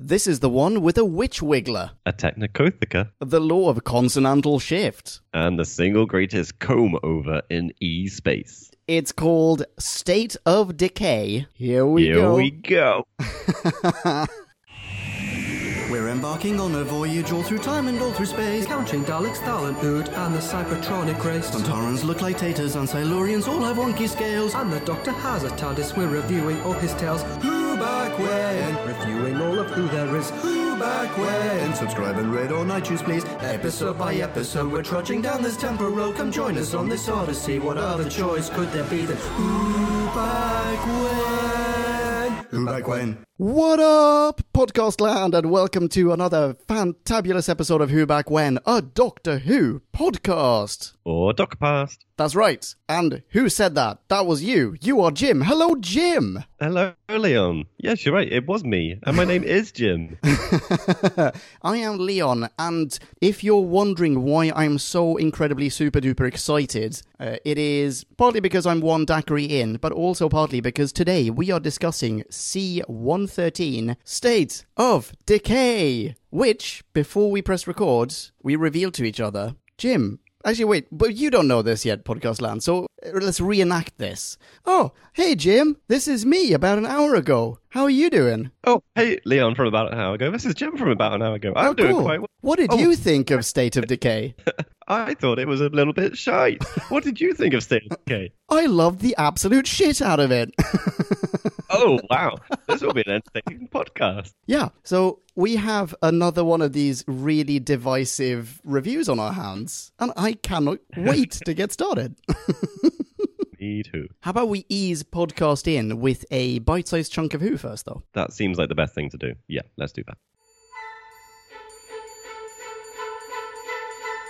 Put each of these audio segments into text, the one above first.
This is the one with a witch wiggler, a technocothica. the law of consonantal shift. and the single greatest comb over in E space. It's called State of Decay. Here we Here go. we go. We're embarking on a voyage all through time and all through space. Counting Daleks, Thalan, Ood, and the Cybertronic race. Sontarans look like taters and Silurians all have wonky scales. And the Doctor has a TARDIS. We're reviewing all his tales. Back when? Reviewing all of who there is. Who back when? Subscribe and rate on iTunes, please. Episode by episode, we're trudging down this temporal road. Come join us on this odyssey. What other choice could there be than Who back when? Who back when? What up, podcast land, and welcome to another fantabulous episode of Who Back When, a Doctor Who podcast. Or Doc Past. That's right. And who said that? That was you. You are Jim. Hello, Jim. Hello, Leon. Yes, you're right. It was me. And my name is Jim. I am Leon, and if you're wondering why I'm so incredibly super duper excited, uh, it is partly because I'm one daiquiri in, but also partly because today we are discussing C113 State of Decay, which, before we press record, we revealed to each other. Jim, Actually, wait, but you don't know this yet, Podcast Land, so uh, let's reenact this. Oh, hey, Jim, this is me about an hour ago. How are you doing? Oh, hey, Leon from about an hour ago. This is Jim from about an hour ago. I'm oh, doing cool. quite well. What did Oh. you think of State of Decay? I thought it was a little bit shy. what did you think of State of Decay? I loved the absolute shit out of it. Oh, wow. This will be an entertaining podcast. yeah, so we have another one of these really divisive reviews on our hands, and I cannot wait to get started. Me too. How about we ease podcast in with a bite sized chunk of Who first, though? That seems like the best thing to do. Yeah, let's do that.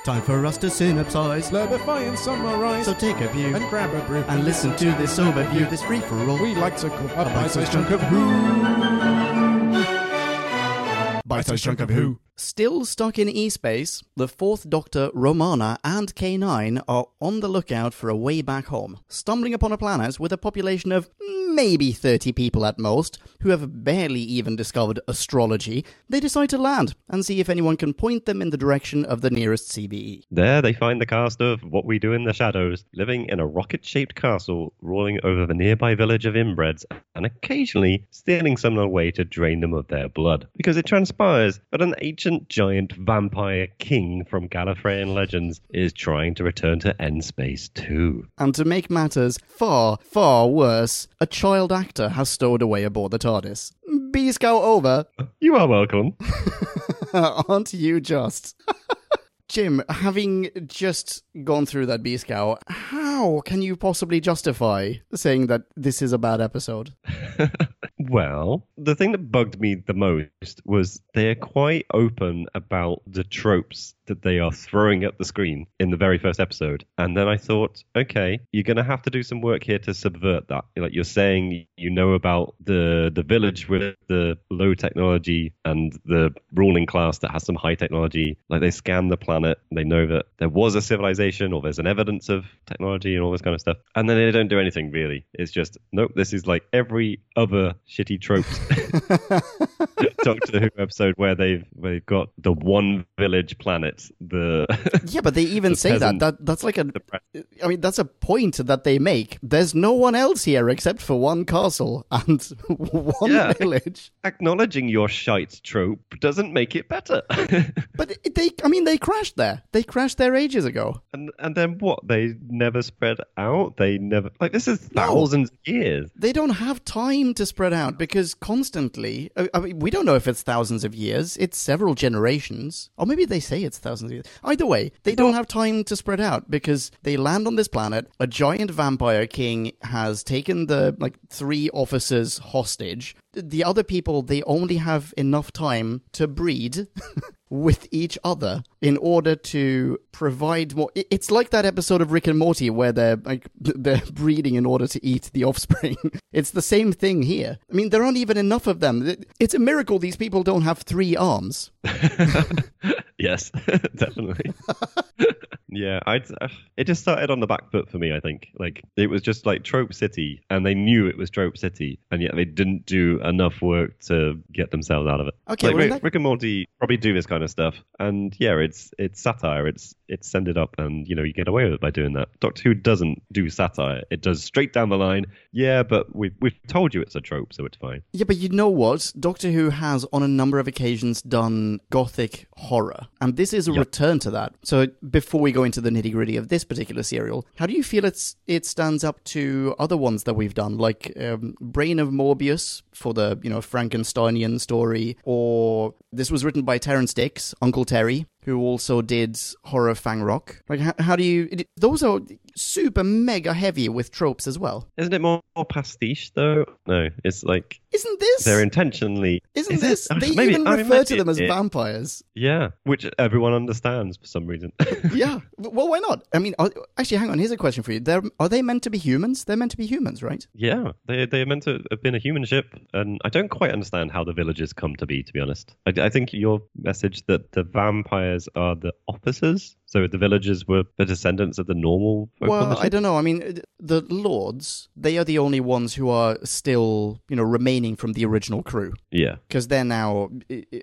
Time for us to synopsize. Slurpify and summarize So take a view and grab a brew and listen to this overview, this free for all. we like to call a bite-sized chunk of who. Bite-sized chunk of who. Still stuck in E space, the fourth Doctor, Romana, and K9 are on the lookout for a way back home, stumbling upon a planet with a population of maybe 30 people at most, who have barely even discovered astrology. They decide to land and see if anyone can point them in the direction of the nearest. CVE. There they find the cast of What We Do in the Shadows, living in a rocket shaped castle rolling over the nearby village of inbreds and occasionally stealing someone away to drain them of their blood. Because it that an ancient giant vampire king from Gallifreyan legends is trying to return to N-Space too. And to make matters far, far worse, a child actor has stowed away aboard the TARDIS. B Scout over. You are welcome. Aren't you just? Jim, having just gone through that B Scout, how can you possibly justify saying that this is a bad episode? Well, the thing that bugged me the most was they are quite open about the tropes that they are throwing at the screen in the very first episode. And then I thought, okay, you're going to have to do some work here to subvert that. Like you're saying you know about the the village with the low technology and the ruling class that has some high technology. Like they scan the planet, they know that there was a civilization or there's an evidence of technology and all this kind of stuff. And then they don't do anything really. It's just, nope, this is like every other shitty trope Doctor Who episode where they've they've got the one village planet, the Yeah, but they even The say that. peasant- That that's like a. I mean, that's a point that they make. There's no one else here except for one castle and one Yeah. village. acknowledging your shite trope doesn't make it better. But they, I mean, they crashed there. They crashed there ages ago. and and then what? They never spread out. They never like this is thousands of years. They don't have time to spread out because constantly, I mean, we don't know if it's thousands of years, it's several generations, or maybe they say it's thousands of years. Either way, they don't have time to spread out because they land on this planet, a giant vampire king has taken the, like, three officers hostage. The other people, they only have enough time to breed. with each other in order to provide more. It's like that episode of Rick and Morty where they're like they're breeding in order to eat the offspring. It's the same thing here. I mean, there aren't even enough of them. It's a miracle these people don't have three arms. Yes, definitely. Yeah, I'd, uh, it just started on the back foot for me. I think like it was just like Trope City, and they knew it was Trope City, and yet they didn't do enough work to get themselves out of it. Okay, like, well, Rick, that- Rick and Morty probably do this kind of stuff, and yeah, it's it's satire. It's it's send it up, and you know you get away with it by doing that. Doctor Who doesn't do satire; it does straight down the line. Yeah, but we've we've told you it's a trope, so it's fine. Yeah, but you know what? Doctor Who has, on a number of occasions, done gothic horror, and this is a Yep. return to that. So, before we go into the nitty gritty of this particular serial, how do you feel it's it stands up to other ones that we've done, like um, Brain of Morbius for the you know Frankensteinian story, or this was written by Terrance Dicks, Uncle Terry, who also did Horror Fang Rock. Like, how, how do you? it- those are super mega heavy with tropes as well, Isn't it more, more pastiche though? No, it's like isn't this? they're intentionally. Isn't Is this? Uh, They maybe- even I mean, refer to them as it- vampires. Yeah, which everyone understands for some reason. yeah. Well, why not? I mean, are, actually, hang on. Here's a question for you. They're, are they meant to be humans? They're meant to be humans, right? Yeah, they they're meant to have been a human ship, and I don't quite understand how the villagers come to be. To be honest, I, I think your message that the vampires are the officers, so the villagers were the descendants of the normal. Folk on the Well, I don't know. I mean, the lords, they are the only ones who are still, you know, remaining from the original crew. Yeah, Because they're now,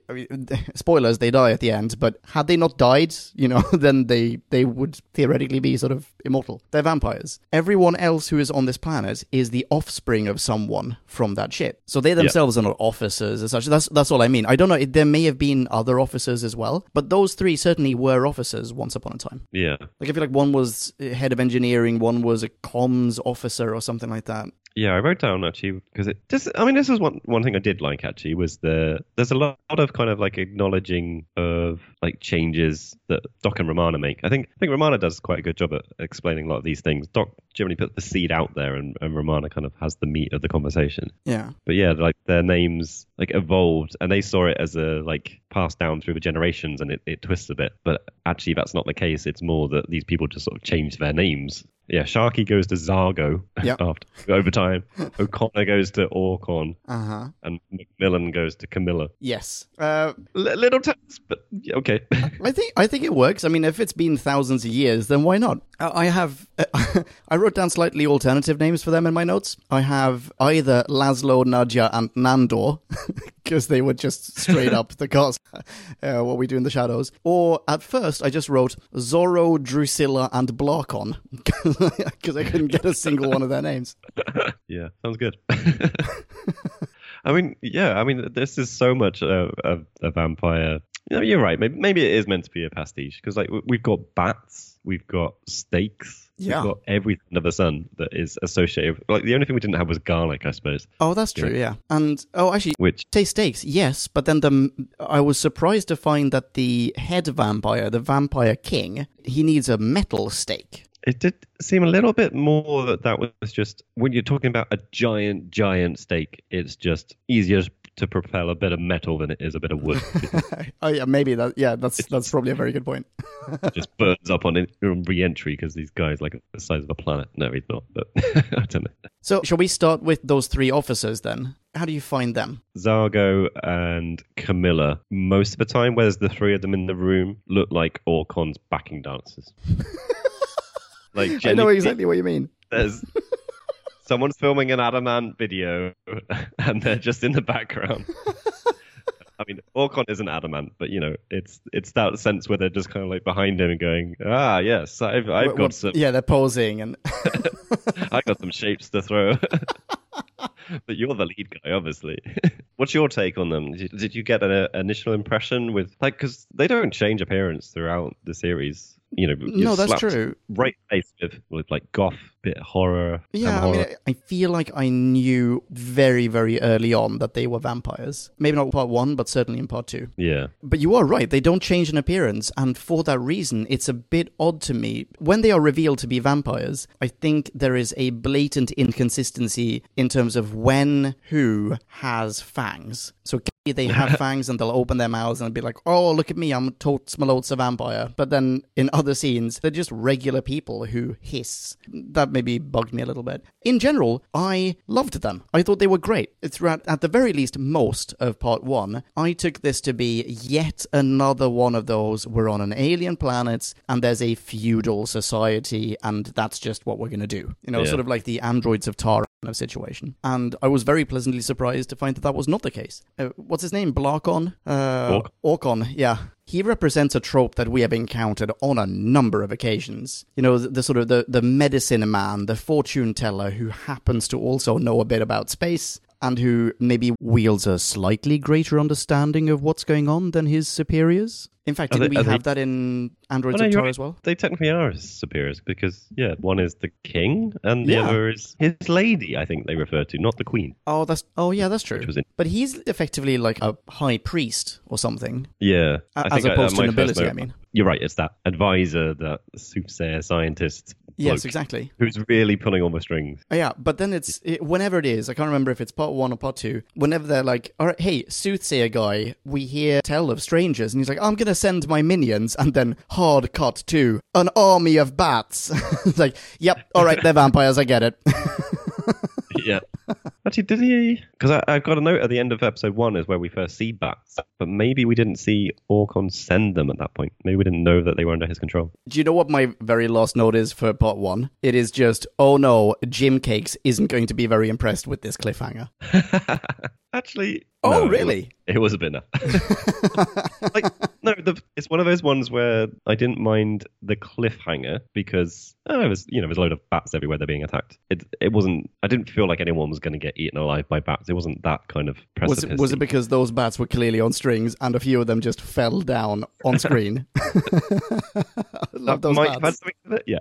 I mean, spoilers, they die at the end. But had they not died, you know, then they they would theoretically be sort of immortal. They're vampires. Everyone else who is on this planet is the offspring of someone from that ship. So they themselves are not officers as such. That's that's all I mean. I don't know. There may have been other officers as well, but those three certainly were officers once upon a time. yeah, Like I feel like one was head of engineering, one was a comms officer or something like that. Yeah. I wrote down actually because it just. I mean, this is one one thing I did like actually was the there's a lot of kind of like acknowledging of like changes that Doc and Romana make. I think I think Romana does quite a good job at explaining a lot of these things. Doc generally puts the seed out there, and, and Romana kind of has the meat of the conversation. Yeah. But yeah, like their names like evolved and they saw it as a like passed down through the generations and it, it twists a bit. But actually that's not the case. It's more that these people just sort of changed their names. Yeah, Sharkey goes to Zargo Yep. after over time. O'Connor goes to Aukon Uh huh. and McMillan goes to Camilla. Yes. Uh, L- little tests, but yeah, okay. I think I think it works. I mean, if it's been thousands of years, then why not? Uh, I have I wrote down slightly alternative names for them in my notes. I have either Laszlo, Nadja, and Nandor because they were just straight up the cast. Uh, what we do in the shadows. Or at first, I just wrote Zorro, Drusilla, and Blarkon because I couldn't get a single one of their names. Yeah, sounds good. I mean, yeah, I mean, this is so much a, a, a vampire. You know, you're right. Maybe, maybe it is meant to be a pastiche because, like, we- we've got bats, we've got steaks, Yeah. we've got everything under the sun that is associated. Like, the only thing we didn't have was garlic, I suppose. Oh, that's true. Yeah. And oh, actually, Which, Say steaks, yes, but then the I was surprised to find that the head vampire, the vampire king, he needs a metal steak. it did seem a little bit more that that was just when you're talking about a giant, giant steak. It's just easier to propel a bit of metal than it is a bit of wood. oh yeah, maybe that. Yeah, that's that's probably a very good point. Just burns up on, in, on re-entry because these guys like the size of a planet. No, he's not. But I don't know. So, shall we start with those three officers then? How do you find them? Zargo and Camilla, most of the time, whereas the three of them in the room look like Aukon's backing dancers. like I know exactly what you mean. there's someone's filming an Adamant video and they're just in the background. I mean, Aukon isn't Adam Ant, but you know, it's it's that sense where they're just kind of like behind him and going, "Ah, yes, I've I've What- got what- some Yeah, they're posing and I got some shapes to throw. but you're the lead guy, obviously. What's your take on them? Did, did you get an initial impression with like because they don't change appearance throughout the series? You know, no, that's true. Right face with with like goth, bit horror. Yeah, some I mean. I I feel like I knew very, very early on that they were vampires. Maybe not part one, but certainly in part two. yeah, But you are right, they don't change in appearance, and for that reason, it's a bit odd to me. When they are revealed to be vampires, I think there is a blatant inconsistency in terms of when who has fangs. So they have fangs and they'll open their mouths and be like, oh, look at me, I'm Totes Malotes a vampire. But then in other scenes, they're just regular people who hiss. That maybe bugged me a little bit. In general, I loved them. I thought they were great. Throughout, at the very least, most of part one, I took this to be yet another one of those. We're on an alien planet, and there's a feudal society, and that's just what we're going to do. You know, Yeah. sort of like the androids of Tara kind of situation. And I was very pleasantly surprised to find that that was not the case. Uh, what's his name? Blarkon? Uh, Ork. Aukon, yeah. He represents a trope that we have encountered on a number of occasions. You know, the, the sort of the, the medicine man, the fortune teller who happens to also know a bit about space and who maybe wields a slightly greater understanding of what's going on than his superiors. In fact, didn't they- we are they- have that in Androids Well, no, of you're Tara right. as well? They technically are his superiors because, yeah, one is the king and the Yeah. other is his lady, I think they refer to, not the queen. Oh, that's oh yeah, that's true. Which was in- But he's effectively like a high priest or something. Yeah. A- I as think I- uh, opposed to nobility, note- I mean. You're right, it's that advisor, that soothsayer scientist. Yes, exactly. Who's really pulling all the strings. Oh, Yeah, but then it's it, whenever it is. I can't remember if it's part one or part two. Whenever they're like, "All right, hey, soothsayer guy, we hear tell of strangers," and he's like, oh, "I'm gonna send my minions," and then hard cut to an army of bats. like, "Yep, all right, they're vampires. I get it." yeah. Actually, did he? Because I've got a note at the end of episode one is where we first see bats, but maybe we didn't see Aukon send them at that point. Maybe we didn't know that they were under his control. Do you know what my very last note is for part one? It is just, "Oh no, Jim Cakes isn't going to be very impressed with this cliffhanger." Actually, Oh, no, it was- really? It was a bit like no, the, it's one of those ones where I didn't mind the cliffhanger because oh, it was you know there's a load of bats everywhere they're being attacked. It it wasn't. I didn't feel like anyone was going to get eaten alive by bats. It wasn't that kind of Was it, was it because those bats were clearly on strings and a few of them just fell down on screen? I love those might have had bats. something to it, yeah.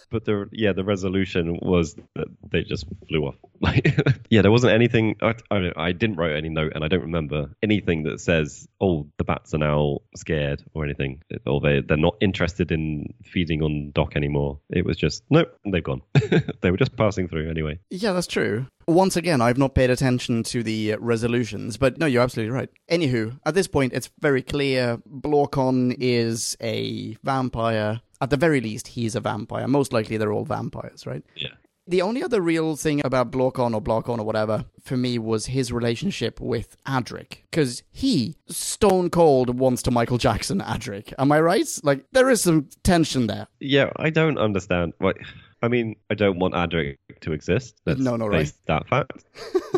but the yeah the resolution was that they just flew off. Like yeah, there wasn't anything. I, I, I didn't write any note, and I don't remember anything that says, "Oh, the bats are now scared" or anything, or they they're not interested in feeding on Doc anymore. It was just nope, they've gone. they were just passing through anyway. Yeah, that's true. Once again, I've not paid attention to the uh, resolutions, but no, you're absolutely right. Anywho, at this point, it's very clear Blorkon is a vampire. At the very least, he's a vampire. Most likely, they're all vampires, right? Yeah. The only other real thing about Blorkon or Blorkon or whatever for me was his relationship with Adric. Because he, stone cold, wants to Michael Jackson Adric. Am I right? Like, there is some tension there. Yeah, I don't understand. Like, I mean, I don't want Adric to exist. Let's No, no, right. that fact.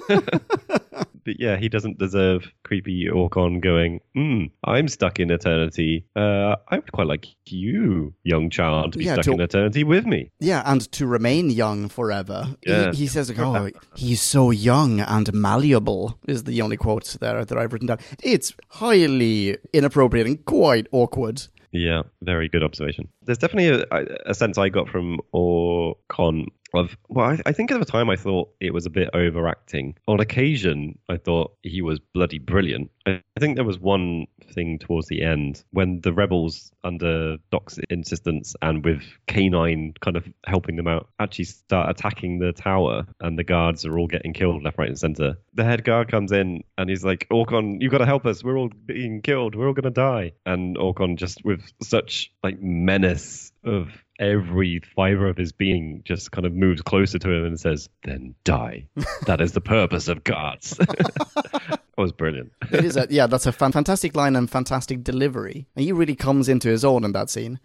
but yeah, he doesn't deserve creepy Aukon going, hmm, I'm stuck in eternity. Uh, I would quite like you, young child, to be Yeah, stuck to- in eternity with me. Yeah, and to remain young forever. He- He, says, like, oh, he's so young and malleable, is the only quote there that I've written down. It's highly inappropriate and quite awkward. Yeah, very good observation. There's definitely a, a sense I got from Aukon of, well, I, I think at the time I thought it was a bit overacting. On occasion, I thought he was bloody brilliant. I, I think there was one thing towards the end when the rebels, under Doc's insistence and with K9 kind of helping them out, actually start attacking the tower and the guards are all getting killed left, right, and center. The head guard comes in and he's like, Aukon, you got to help us. We're all being killed. We're all going to die. And Aukon just with such like menace of every fiber of his being just kind of moves closer to him and says, Then die. That is the purpose of gods." that was brilliant. It is a, yeah, that's a fan- fantastic line and fantastic delivery. And he really comes into his own in that scene.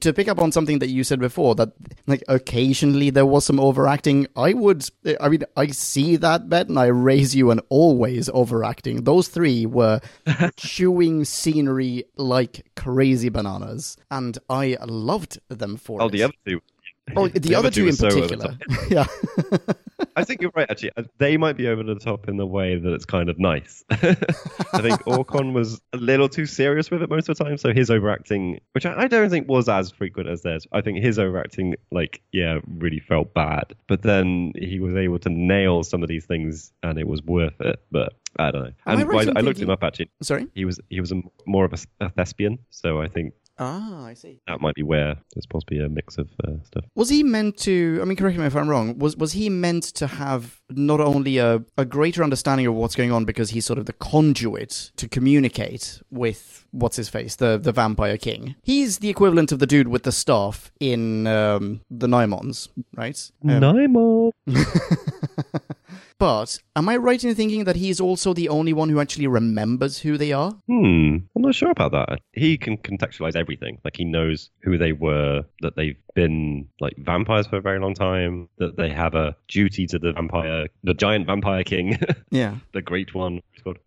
To pick up on something that you said before, that like occasionally there was some overacting, I would, I mean, I see that bet and I raise you an always overacting. Those three were chewing scenery like crazy bananas, and I loved them for Oh, it. the other two. Oh, the, other two were in so over the particular. top. yeah. I think you're right, actually. Uh, They might be over the top in the way that it's kind of nice. I think Aukon was a little too serious with it most of the time, so his overacting, which I I don't think was as frequent as theirs, I think his overacting, like, yeah, really felt bad. But then he was able to nail some of these things, and it was worth it. But I don't know. Am I right I, I looked thinking- him up, actually. Sorry? He was he was a, more of a, a thespian, so I think Ah, I see. That might be where there's possibly a mix of uh, stuff. Was he meant to? I mean, correct me if I'm wrong. Was was he meant to have not only a, a greater understanding of what's going on because he's sort of the conduit to communicate with what's his face, the the vampire king. He's the equivalent of the dude with the staff in um, the Nimons, right? Um, Nimo. But am I right in thinking that he's also the only one who actually remembers who they are? Hmm, I'm not sure about that. He can contextualize everything. Like he knows who they were, that they've been like vampires for a very long time, that they have a duty to the vampire, the giant vampire king, Yeah. the great one.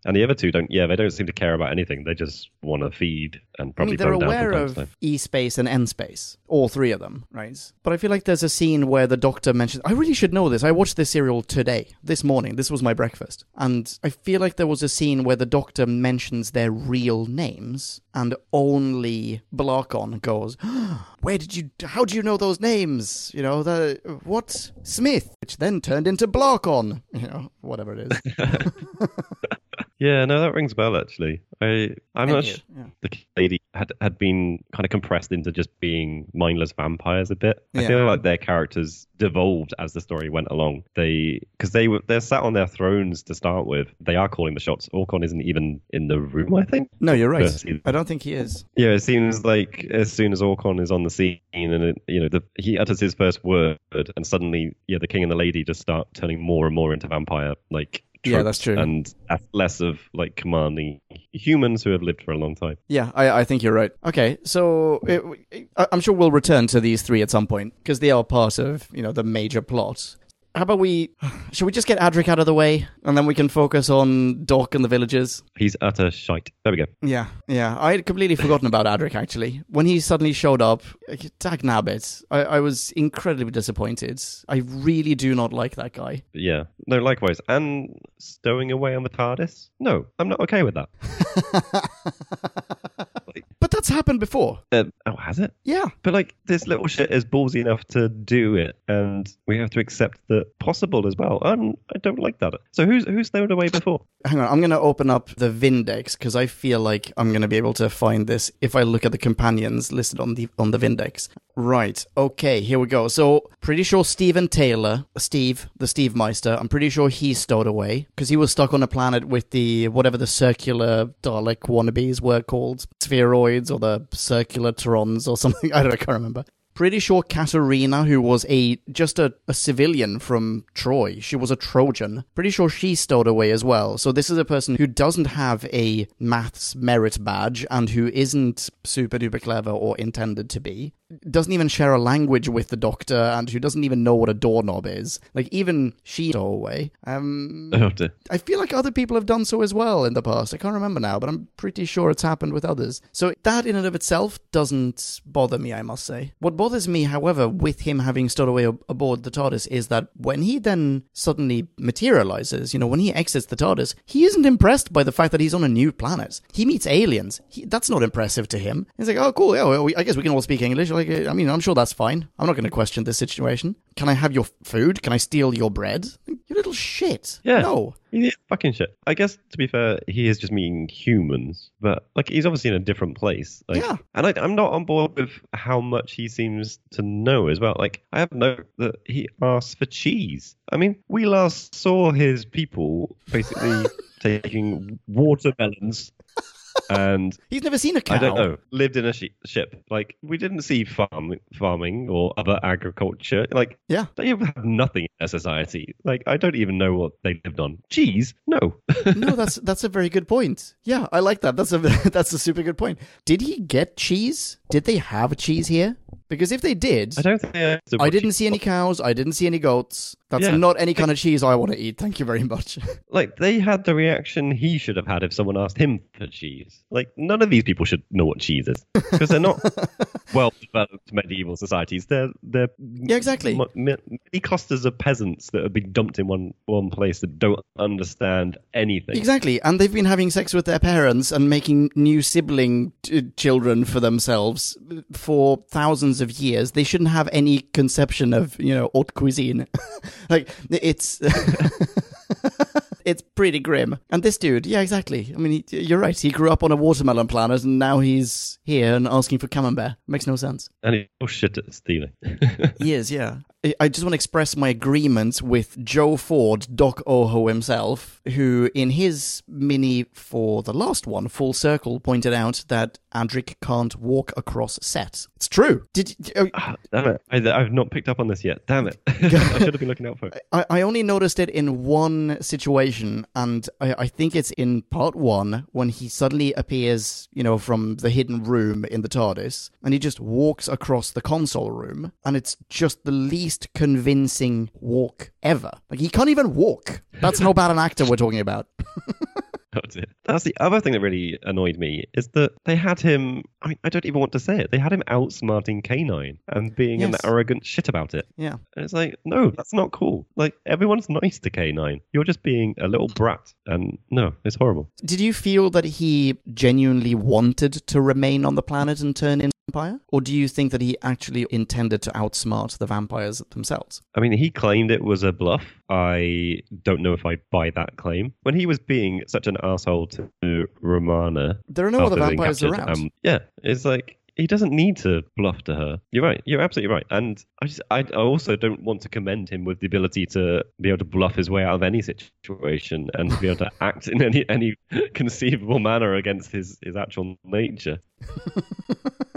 And the other two don't. Yeah, they don't seem to care about anything. They just want to feed and I mean, they're aware of. E space and N space, all three of them, right? But I feel like there's a scene where the doctor mentions. I really should know this. I watched this serial today, this morning. This was my breakfast, and I feel like there was a scene where the doctor mentions their real names, and only Blarkon goes, "Where did you? How do you know those names? You know the what Smith, which then turned into Blarkon. You know whatever it is." Yeah, no, that rings a bell actually. I I'm not sure. Yeah. The lady had had been kind of compressed into just being mindless vampires a bit. I feel like their characters devolved as the story went along. They because they were they're sat on their thrones to start with. They are calling the shots. Aukon isn't even in the room. I think. No, you're right. He- I don't think he is. Yeah, it seems like as soon as Aukon is on the scene and it, you know the, he utters his first word, and suddenly yeah, the king and the lady just start turning more and more into vampire like. Yeah, that's true. And that's less of like commanding humans who have lived for a long time. Yeah, I, I think you're right. Okay, so it, I'm sure we'll return to these three at some point because they are part of you know the major plot. How about we? Should we just get Adric out of the way and then we can focus on Doc and the villagers? He's utter shite. There we go. Yeah, yeah. I had completely forgotten about Adric actually. When he suddenly showed up, dag nabbit, I, I was incredibly disappointed. I really do not like that guy. Yeah. No, likewise. And stowing away on the TARDIS? No, I'm not okay with that. That's happened before. Uh, oh, has it? Yeah. But like, this little shit is ballsy enough to do it, and we have to accept that possible as well. I don't like that. So who's who's stowed away before? Hang on, I'm going to open up the Vindex because I feel like I'm going to be able to find this if I look at the companions listed on the on the Vindex. Right. Okay, here we go. So, pretty sure Steven Taylor, Steve, the Steve Meister, I'm pretty sure he's stowed away because he was stuck on a planet with the whatever the circular Dalek wannabes were called, spheroids or the circular Trons or something. I don't know, I can't remember. Pretty sure Katarina, who was a just a, a civilian from Troy, she was a Trojan. Pretty sure she stowed away as well. So this is a person who doesn't have a maths merit badge and who isn't super duper clever or intended to be. Doesn't even share a language with the doctor and who doesn't even know what a doorknob is. Like even she away. Um, Oh. I feel like other people have done so as well in the past. I can't remember now, but I'm pretty sure it's happened with others. So that in and of itself doesn't bother me, I must say. What bothers me, however, with him having stowed away ab- aboard the TARDIS is that when he then suddenly materializes, you know, when he exits the TARDIS, he isn't impressed by the fact that he's on a new planet. He meets aliens. He, that's not impressive to him. He's like, oh, cool. Yeah, well, we, I guess we can all speak English. Like, uh, I mean, I'm sure that's fine. I'm not going to question this situation. Can I have your food? Can I steal your bread? You little shit. Yeah. No. He is fucking shit. I guess to be fair, he is just meeting humans, but like he's obviously in a different place. Like, Yeah. And I, I'm not on board with how much he seems to know as well. Like I have note that he asks for cheese. I mean, we last saw his people basically taking watermelons and He's never seen a cow. I don't know. Lived in a shi ship. Like we didn't see farm farming or other agriculture. Like Yeah. they have nothing in their society. Like I don't even know what they lived on. Cheese? No. no, that's that's a very good point. Yeah, I like that. That's a that's a super good point. Did he get cheese? Did they have cheese here? Because if they did, I don't think I, I didn't see any cows. I didn't see any goats. That's Yeah. not any kind of cheese I want to eat. Thank you very much. Like they had the reaction he should have had if someone asked him for cheese. Like none of these people should know what cheese is because they're not well developed medieval societies. They're they're Yeah, exactly. m- m- many clusters of peasants that have been dumped in one one place that don't understand anything. exactly, and they've been having sex with their parents and making new sibling t- children for themselves for thousands of years. They shouldn't have any conception of you know haute cuisine. like it's. it's pretty grim. And this dude, yeah, exactly. I mean, he, you're right. He grew up on a watermelon planet, and now he's here and asking for camembert. Makes no sense. And he's oh shit at stealing. He is, yeah. I- I just want to express my agreement with Joe Ford, Doc Oho himself, who in his mini for the last one, Full Circle, pointed out that Adric can't walk across set. It's true. Did oh, Ah, Damn it! I, I've not picked up on this yet. Damn it! I should have been looking out for it. I, I only noticed it in one situation, and I, I think it's in part one when he suddenly appears, you know, from the hidden room in the TARDIS, and he just walks across the console room, and it's just the least convincing walk ever. Like, he can't even walk. That's how bad an actor we're talking about. Oh. That's the other thing that really annoyed me is that they had him. I mean, I don't even want to say it. They had him outsmarting K9 and being an arrogant shit about it. Yeah. And it's like, no, that's not cool. Like everyone's nice to K9. You're just being a little brat, and no, it's horrible. Did you feel that he genuinely wanted to remain on the planet and turn into a vampire? Or do you think that he actually intended to outsmart the vampires themselves? I mean, he claimed it was a bluff. I don't know if I buy that claim. When he was being such an asshole to Romana, There are no other vampires captured, around. um, yeah, it's like he doesn't need to bluff to her. You're right. You're absolutely right. And I just, I, I also don't want to commend him with the ability to be able to bluff his way out of any situation and to be able to act in any any conceivable manner against his his actual nature.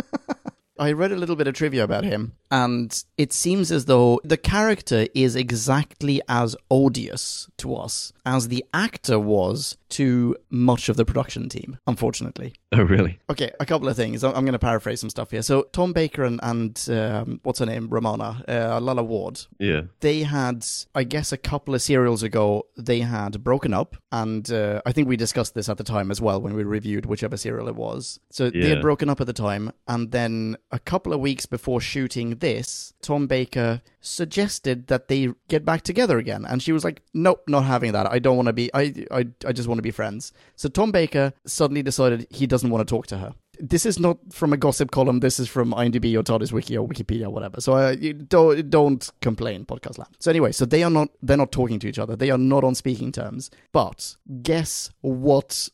I read a little bit of trivia about him, and it seems as though the character is exactly as odious to us as the actor was to much of the production team, unfortunately. Oh, really? Okay, a couple of things. I'm going to paraphrase some stuff here. So, Tom Baker and, and um, what's her name? Romana, uh, Lalla Ward, Yeah. they had, I guess, a couple of serials ago, they had broken up, and uh, I think we discussed this at the time as well when we reviewed whichever serial it was. So they had broken up at the time, and then a couple of weeks before shooting this, Tom Baker suggested that they get back together again, and she was like, "Nope, not having that. I don't want to be. I, I, I just want to be friends." So Tom Baker suddenly decided he doesn't want to talk to her. This is not from a gossip column. This is from IMDb or TARDIS Wiki or Wikipedia or whatever. So uh, you don't don't complain, podcast land. So anyway, so they are not they're not talking to each other. They are not on speaking terms. But guess what?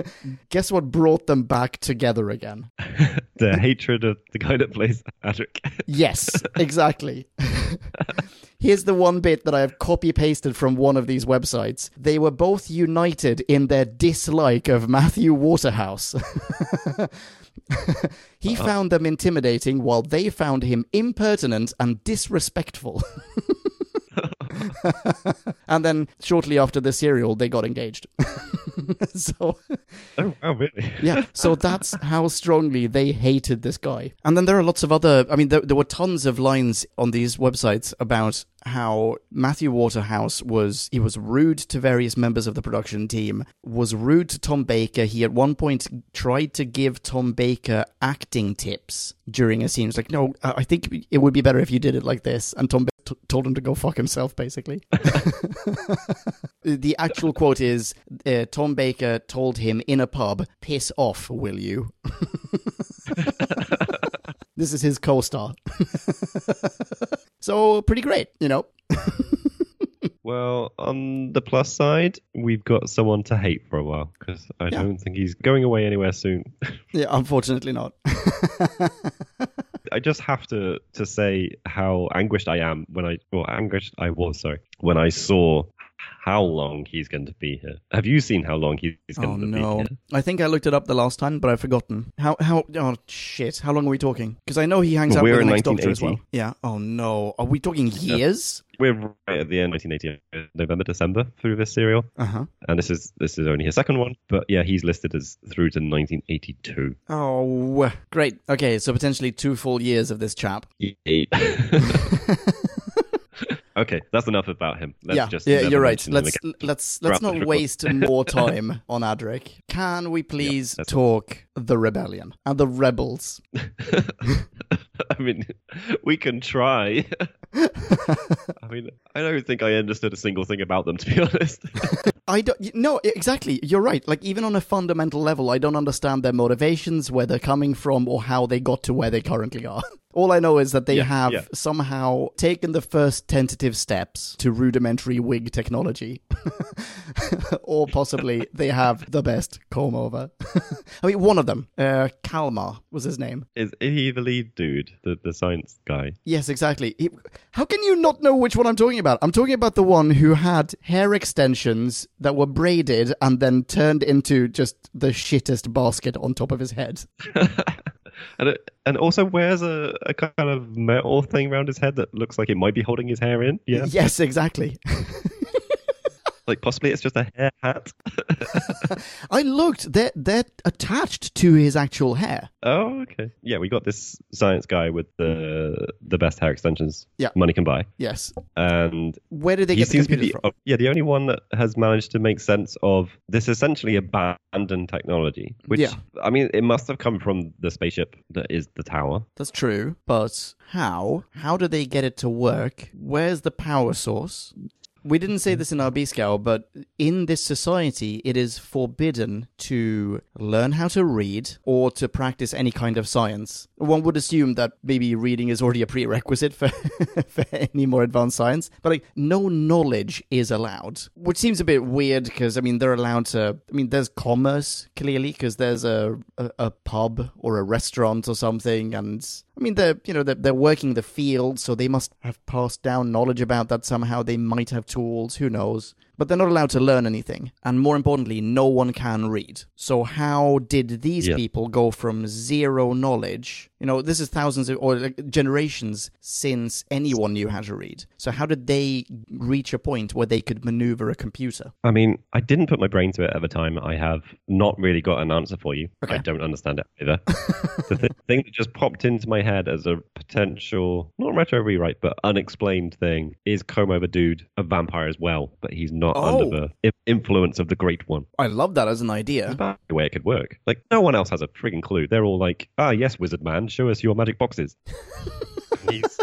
guess what brought them back together again? The hatred of the guy that plays Adric. Yes, exactly. Here's the one bit that I have copy pasted from one of these websites. They were both united in their dislike of Matthew Waterhouse. he found them intimidating while they found him impertinent and disrespectful. and then shortly after the serial, they got engaged. so oh, wow, really? yeah, so that's how strongly they hated this guy. And then there are lots of other, I mean, there, there were tons of lines on these websites about how Matthew Waterhouse was, he was rude to various members of the production team, was rude to Tom Baker. He at one point tried to give Tom Baker acting tips during a scene. It's like, no, I I think it would be better if you did it like this. And Tom Baker t- told him to go fuck himself, basically. the actual quote is uh, Tom Baker told him in a pub, piss off, will you? this is his co star. so, pretty great, you know? Well, on the plus side, we've got someone to hate for a while because I Yeah. don't think he's going away anywhere soon. Yeah, unfortunately not. I just have to to say how anguished I am when I well anguished I was sorry when I saw how long he's going to be here. Have you seen how long he's oh going to be no. here? I think I looked it up the last time, but I've forgotten. How, how, oh shit. How long are we talking? Because I know he hangs Well, out with the in next doctor as well. Yeah. Oh no. Are we talking years? We're right at the end, 1980, November, December through this serial, Uh huh. and this is this is only his second one. But yeah, he's listed as through to 1982. Oh, great. Okay, so potentially two full years of this chap. Eight. okay, that's enough about him. Let's yeah, just yeah, you're right. Let's let's let's not waste more time on Adric. Can we please that's talk the rebellion and the rebels? I mean, we can try. I mean, I don't think I understood a single thing about them, to be honest. I don't. No, exactly. You're right. Like even on a fundamental level, I don't understand their motivations, where they're coming from, or how they got to where they currently are. All I know is that they Yeah, have yeah. somehow taken the first tentative steps to rudimentary wig technology. or possibly they have the best comb over. I mean, one of them, uh, Kalmar was his name. Is, is he the lead dude, the, the science guy? Yes, exactly. He- how can you not know which one I'm talking about? I'm talking about the one who had hair extensions that were braided and then turned into just the shittest basket on top of his head. and it, and also wears a, a kind of metal thing around his head that looks like it might be holding his hair in. Yeah, Yes, exactly. like possibly it's just a hair hat. I looked. They're they're attached to his actual hair. oh, okay. Yeah, we got this science guy with the the best hair extensions Yeah. money can buy, Yes. and Where did they get the computers the, from? oh, yeah the only one that has managed to make sense of this essentially abandoned technology. Which Yeah. I mean, it must have come from the spaceship that is the tower. That's true, but how? How do they get it to work? Where's the power source? We didn't say hmm. this in our B Scout, but in this society, it is forbidden to learn how to read or to practice any kind of science. One would assume that maybe reading is already a prerequisite for, for any more advanced science, but like no knowledge is allowed, which seems a bit weird because I mean they're allowed to. I mean, there's commerce clearly because there's a, a a pub or a restaurant or something, and I mean they're you know they're, they're working the field, so they must have passed down knowledge about that somehow. They might have tools, who knows? But they're not allowed to learn anything, and more importantly, no one can read. So how did these Yeah. people go from zero knowledge? You know, this is thousands of, or like generations since anyone knew how to read. So how did they reach a point where they could maneuver a computer? I mean, I didn't put my brain to it at the time. I have not really got an answer for you. Okay. I don't understand it either. the th- thing that just popped into my head as a potential, not retro rewrite, but unexplained thing is Comb Over Dude a vampire as well, but he's not Oh. under the influence of the Great One. I love that as an idea. That's the way it could work. Like, no one else has a frigging clue. They're all like, ah, yes, Wizard Man, show us your magic boxes. He's,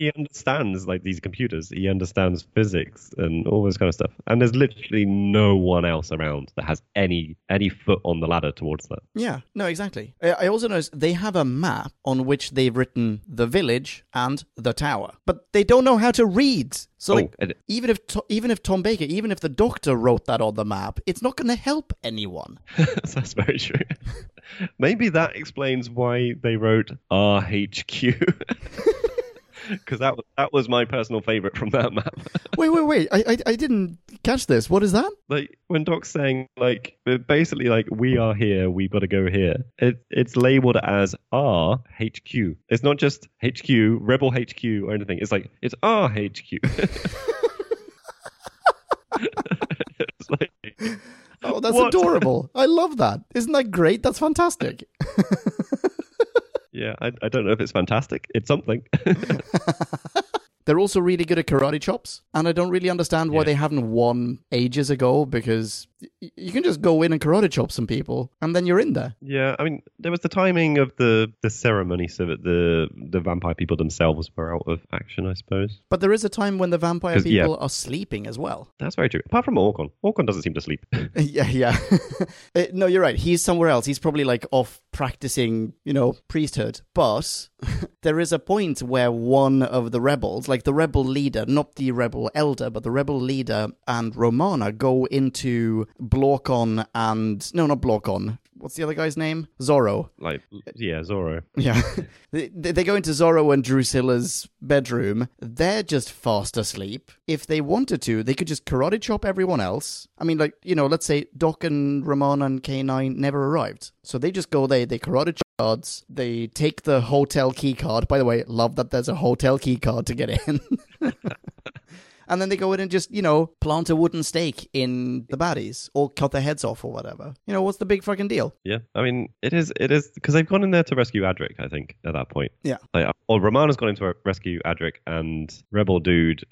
he understands like these computers. He understands physics and all this kind of stuff. And there's literally no one else around that has any any foot on the ladder towards that. Yeah, no, exactly. I also noticed they have a map on which they've written the village and the tower, but they don't know how to read. So, Oh, like, and- even if even if Tom Baker, even if the doctor wrote that on the map, it's not going to help anyone. That's very true. Maybe that explains why they wrote RHQ. Because that was, that was my personal favorite from that map. wait, wait, wait! I, I I didn't catch this. What is that? like when Doc's saying like uh, basically like we are here, we gotta go here. It it's labeled as R HQ. It's not just HQ, Rebel HQ or anything. It's like it's R HQ. it's like Oh, that's What? adorable! I love that. Isn't that great? That's fantastic. Yeah, I, I don't know if it's fantastic. It's something. They're also really good at karate chops, and I don't really understand why Yeah. they haven't won ages ago because you can just go in and karate chop some people, and then you're in there. yeah, I mean there was the timing of the the ceremony so that the the vampire people themselves were out of action, I suppose. But there is a time when the vampire 'Cause, yeah. people are sleeping as well. That's very true. Apart from Aukon. Aukon doesn't seem to sleep. yeah, yeah. Uh, no, you're right. He's somewhere else. He's probably like off practicing, you know, priesthood. But there is a point where one of the rebels, like the rebel leader, not the rebel elder, but the rebel leader and Romana go into Blorkon and no, not Blorkon. What's the other guy's name? Zorro. like yeah, Zorro. Yeah. they, they go into Zorro and Drusilla's bedroom. They're just fast asleep. If they wanted to, they could just karate chop everyone else. I mean, like, you know, let's say Doc and Ramon and K9 never arrived. So they just go there, they karate chop cards, they take the hotel key card. By the way, love that there's a hotel key card to get in. and then they go in and just, you know, plant a wooden stake in the baddies or cut their heads off or whatever. You know, what's the big fucking deal? Yeah, I mean, it is, it is, because they've gone in there to rescue Adric, I think, at that point. Yeah. Like, uh, or Romana's gone in to rescue Adric, and Rebel Dude,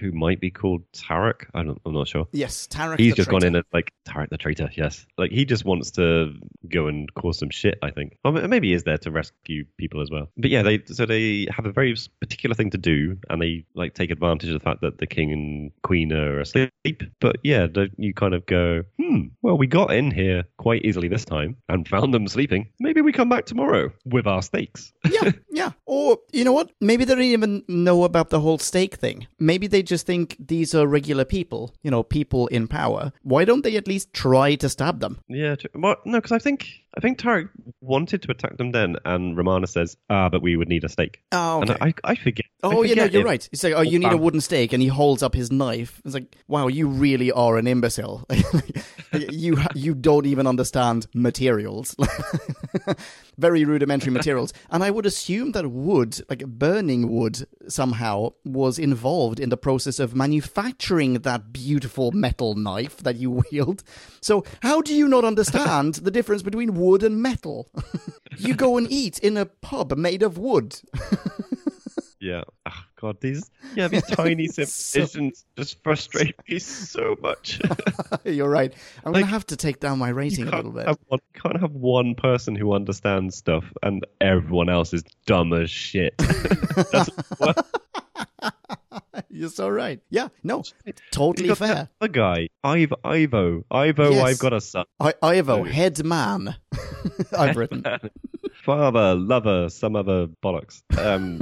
who might be called Tarak, I don't, I'm not sure. Yes, Tarak He's just gone in as like Tarak the traitor, yes. Like he just wants to go and cause some shit. I think, or maybe he is there to rescue people as well. But yeah, they so they have a very particular thing to do, and they like take advantage of the fact that the king and queen are asleep. But yeah, you kind of go, hmm, well, we got in here quite easily this time and found them sleeping. Maybe we come back tomorrow with our steaks. yeah, yeah. Or you know what? Maybe they don't even know about the whole steak thing. Maybe they just think these are regular people. You know, people in power. Why don't they at least try to stab them? Yeah. Well, no, because I think I think Tarak wanted to attack them then, and Romana says, "Ah, but we would need a stake." Oh, okay. And I, I forget. Oh, I yeah, no, you're right. It's like, oh, you need a wooden stake, and he holds up his knife. It's like, wow, you really are an imbecile. you you don't even understand materials, very rudimentary materials. And I would assume that wood, like burning wood, somehow was involved in the process of manufacturing that beautiful metal knife that you wield. So how do you not understand the difference between wood and metal? you go and eat in a pub made of wood. Yeah. Ah, God, these yeah these tiny civilizations just frustrate me so much. You're right. I'm Like, gonna have to take down my rating a little bit. have one, can't have one person who understands stuff and everyone else is dumb as shit. That's what You're so right. Yeah, no, totally fair. The guy, Ivo, Ivo, Ivo. Yes. I've got a son. I, Ivo, head man. I've written. father, lover, some other bollocks, um,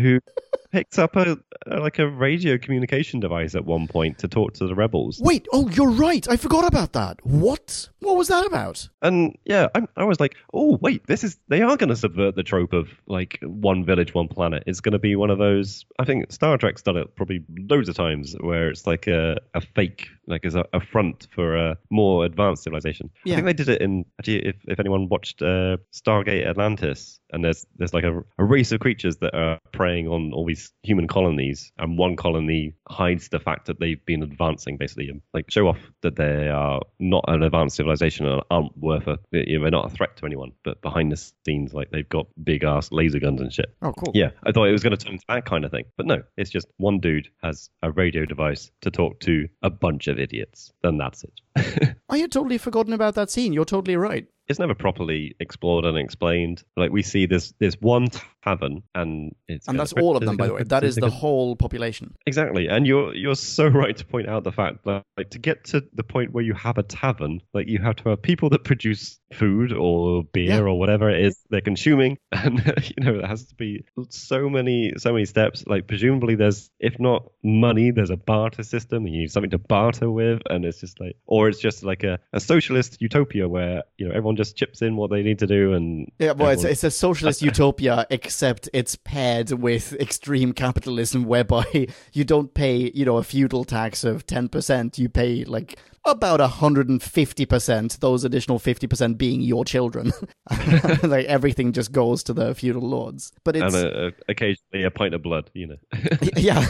who picked up a, a like a radio communication device at one point to talk to the rebels. Wait, oh, you're right. I forgot about that. What? What was that about? And yeah, I, I was like, oh wait, this is they are going to subvert the trope of like one village, one planet. It's going to be one of those. I think Star Trek's done it probably loads of times, where it's like a, a fake, like as a, a front for a more advanced civilization. Yeah. I think they did it in actually. If if anyone watched uh, Stargate Atlantis, and there's there's like a, a race of creatures that are preying on all these human colonies, and one colony hides the fact that they've been advancing, basically, and like show off that they are not an advanced civilization and aren't worth a, you know, they're not a threat to anyone. But behind the scenes, like they've got big ass laser guns and shit. Oh, cool. Yeah, I thought it was going to turn into that kind of thing, but no, it's just one dude has a radio device to talk to a bunch of idiots, then that's it. Oh, I had totally forgotten about that scene. You're totally right. it's never properly explored and explained. Like we see this this one tavern, and it's And that's all of them, by the way. That is the whole population. Exactly, and you're you're so right to point out the fact that like to get to the point where you have a tavern, like you have to have people that produce food or beer Yeah. or whatever it is they're consuming, and you know it has to be so many so many steps. Like presumably there's if not money, there's a barter system. You need something to barter with, and it's just like or it's just like a, a socialist utopia where you know everyone just chips in what they need to do, and Yeah, well, it's, everyone- it's a socialist utopia, except it's paired with extreme capitalism, whereby you don't pay, you know, a feudal tax of ten percent. You pay like about hundred and fifty percent. Those additional fifty percent being your children. like everything just goes to the feudal lords. But it's and uh, occasionally a pint of blood, you know. yeah.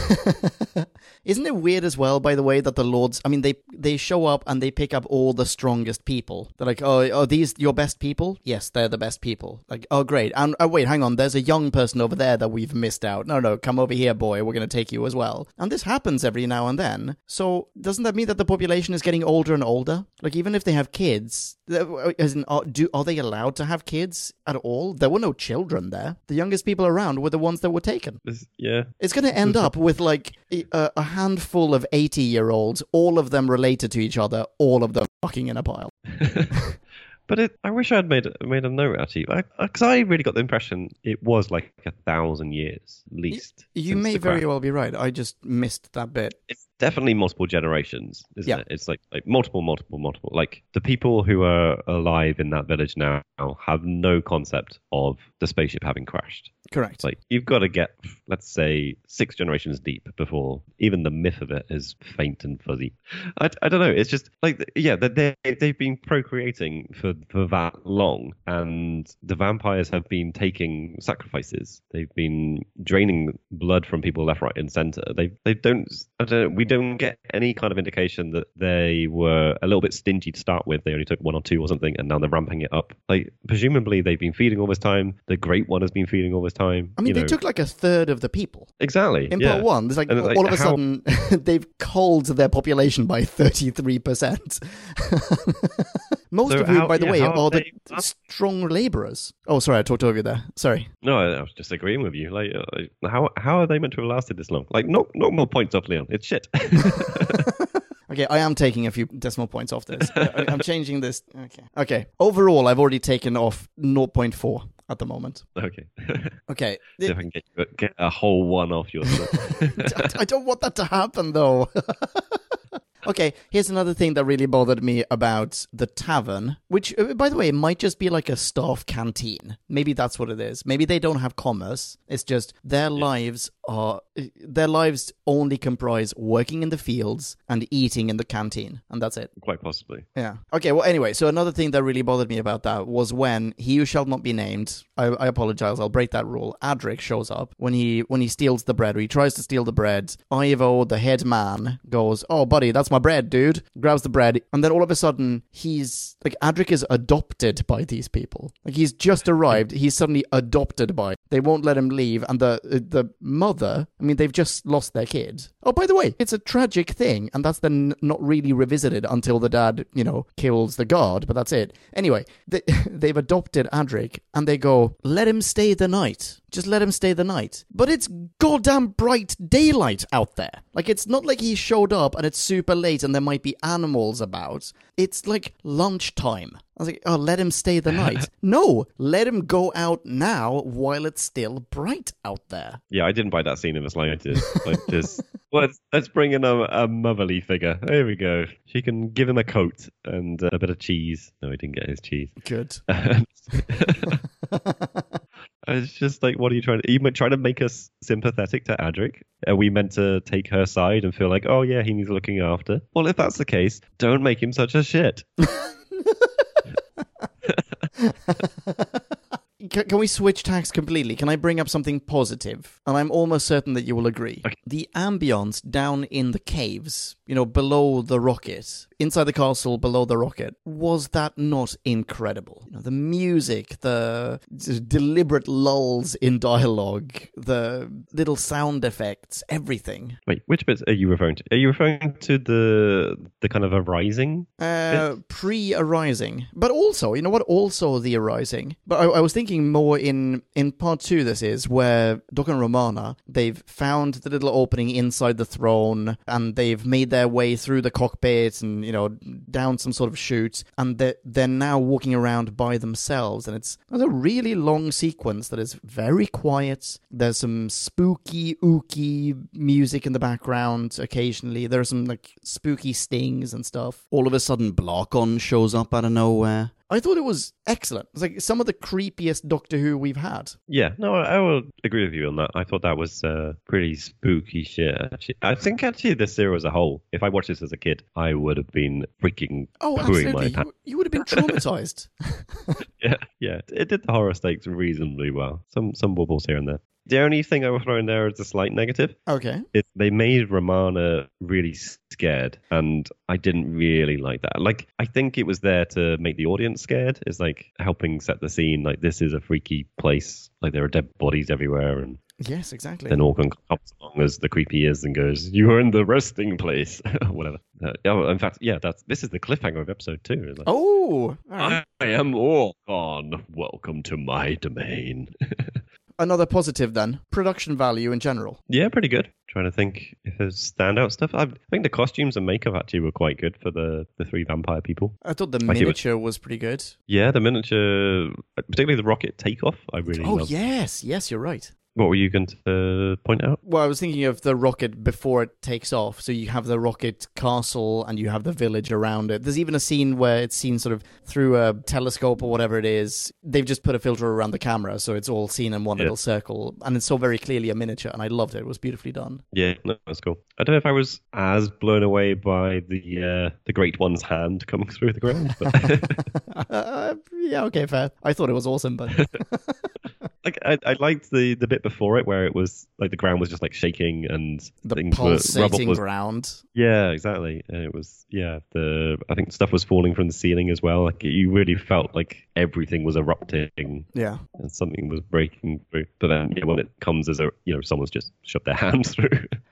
Isn't it weird as well, by the way, that the lords? I mean, they they show up and they pick up all the strongest people. They're like, oh, are these your best people? Yes, they're the best people. Like, oh, great. And oh, wait, hang on. There's a young person over there that we've missed out. No, no, come over here, boy. We're going to take you as well. And this happens every now and then. So doesn't that mean that the population is getting older and older? Like, even if they have kids, as in, are, do are they allowed to have kids at all? There were no children there. The youngest people around were the ones that were taken. This- yeah, It's going to end up with like a, a handful of 80 year olds, all of them related to each other, all of them fucking in a pile. But it, I wish I'd made made a note of actually, because I, really got the impression it was like a thousand years at least. You since may very well be right. I just missed that bit. It's definitely multiple generations, isn't Yeah. it? It's like like multiple, multiple, multiple. Like the people who are alive in that village now have no concept of the spaceship having crashed. Correct. Like you've got to get, let's say, six generations deep before even the myth of it is faint and fuzzy. I, I don't know. It's just like yeah, they they- they've been procreating for for that long, and the vampires have been taking sacrifices. They've been draining blood from people left, right, and center. They they don't. I don't know. We don't get any kind of indication that they were a little bit stingy to start with. They only took one or two or something, and now they're ramping it up. Like presumably they've been feeding all this time. The Great One has been feeding all this time. I mean, they know- took like a third of the people. exactly In yeah. part one, there's like, all of a how- sudden they've culled their population by 33%. Most So of whom, how- by the yeah, way, are the they- strong laborers. Oh, sorry, I talked over you there. Sorry. No, I, I was just agreeing with you. Like, uh, how how are they meant to have lasted this long? Like, knock knock more points off, Leon. It's shit. Okay, I am taking a few decimal points off this. I'm changing this. Okay. Okay. Overall, I've already taken off 0.4 at the moment. okay. Okay. See if I can get, get a whole one off your score. I don't want that to happen, though. okay, here's another thing that really bothered me about the tavern, which, uh, by the way, it might just be like a staff canteen. Maybe that's what it is. Maybe they don't have commerce. It's just their lives are their lives only comprise working in the fields and eating in the canteen, and that's it. Quite possibly. Yeah. Okay. Well, anyway, so another thing that really bothered me about that was when he who shall not be named. I, I apologize. I'll break that rule. Adric shows up when he when he steals the bread or he tries to steal the bread. Ivo, the head man, goes, "Oh, buddy, that's my bread, dude." Grabs the bread, and then all of a sudden, he's like Adric is adopted by these people. Like he's just arrived. He's suddenly adopted by. They won't let him leave, and the the mother. I mean, they've just lost their kid. Oh, by the way, it's a tragic thing, and that's then not really revisited until the dad, you know, kills the guard. But that's it. Anyway, they, they've adopted Adric, and they go, "Let him stay the night. Just let him stay the night." But it's goddamn bright daylight out there. Like it's not like he showed up and it's super late and there might be animals about. It's like lunchtime. I was like, oh, let him stay the night. no, let him go out now while it's still bright out there. Yeah, I didn't buy that scene in the slightest. Like, just let's let's bring in a, a motherly figure. There we go. She can give him a coat and uh, a bit of cheese. No, he didn't get his cheese. Good. it's just like, what are you trying to? Are you trying to make us sympathetic to Adric? Are we meant to take her side and feel like, oh yeah, he needs looking after? Well, if that's the case, don't make him such a shit. Can, can we switch tacks completely? Can I bring up something positive? And I'm almost certain that you will agree. Okay. The ambience down in the caves, you know, below the rocket, inside the castle, below the rocket, was that not incredible? You know, the music, the deliberate lulls in dialogue, the little sound effects, everything. Wait, which bits are you referring to? Are you referring to the the kind of arising? Uh, pre arising, but also, you know what? Also the arising. But I, I was thinking more in in part two. This is where Doc and Romana they've found the little opening inside the throne, and they've made their way through the cockpit and you know down some sort of chute, and they're they're now walking around by themselves, and it's, it's a really long sequence that is very quiet. There's some spooky, ooky music in the background occasionally. There are some like spooky stings and stuff. All of a sudden, Blockon shows up out of nowhere. I thought it was excellent. It's like some of the creepiest Doctor Who we've had. Yeah, no, I, I will agree with you on that. I thought that was uh, pretty spooky shit. Actually, I think actually the series as a whole, if I watched this as a kid, I would have been freaking Oh, absolutely. You, you would have been traumatized. Yeah, yeah, it did the horror stakes reasonably well. Some some wobbles here and there. The only thing I will throw in there is a slight negative. okay. Is they made Romana really scared, and I didn't really like that. Like, I think it was there to make the audience scared. It's like helping set the scene. Like, this is a freaky place. Like, there are dead bodies everywhere, and Yes, exactly. then Aukon comes along as the creepy is and goes, "You are in the resting place," whatever. Uh, in fact, yeah, that's this is the cliffhanger of episode two. Like, Oh, right. I am Aukon. Welcome to my domain. another positive then. Production value in general. yeah, pretty good. Trying to think if there's standout stuff. I think the costumes and makeup actually were quite good for the the three vampire people. I thought the Like it was- miniature was pretty good. Yeah, the miniature, particularly the rocket takeoff, I really Oh, loved. yes. Yes, you're right. What were you going to point out? Well, I was thinking of the rocket before it takes off. So you have the rocket castle and you have the village around it. There's even a scene where it's seen sort of through a telescope or whatever it is. They've just put a filter around the camera, so it's all seen in one Yeah. little circle. And it's so very clearly a miniature, and I loved it. It was beautifully done. Yeah, no, that's cool. I don't know if I was as blown away by the uh, the Great One's hand coming through the ground, but uh, yeah, okay, fair. I thought it was awesome, but like I, I liked the the bit before it where it was like the ground was just like shaking and The things were, pulsating was ground. yeah exactly and it was yeah the I think stuff was falling from the ceiling as well like you really felt like everything was erupting Yeah. and something was breaking through but then yeah, when it comes as a you know someone's just shoved their hand through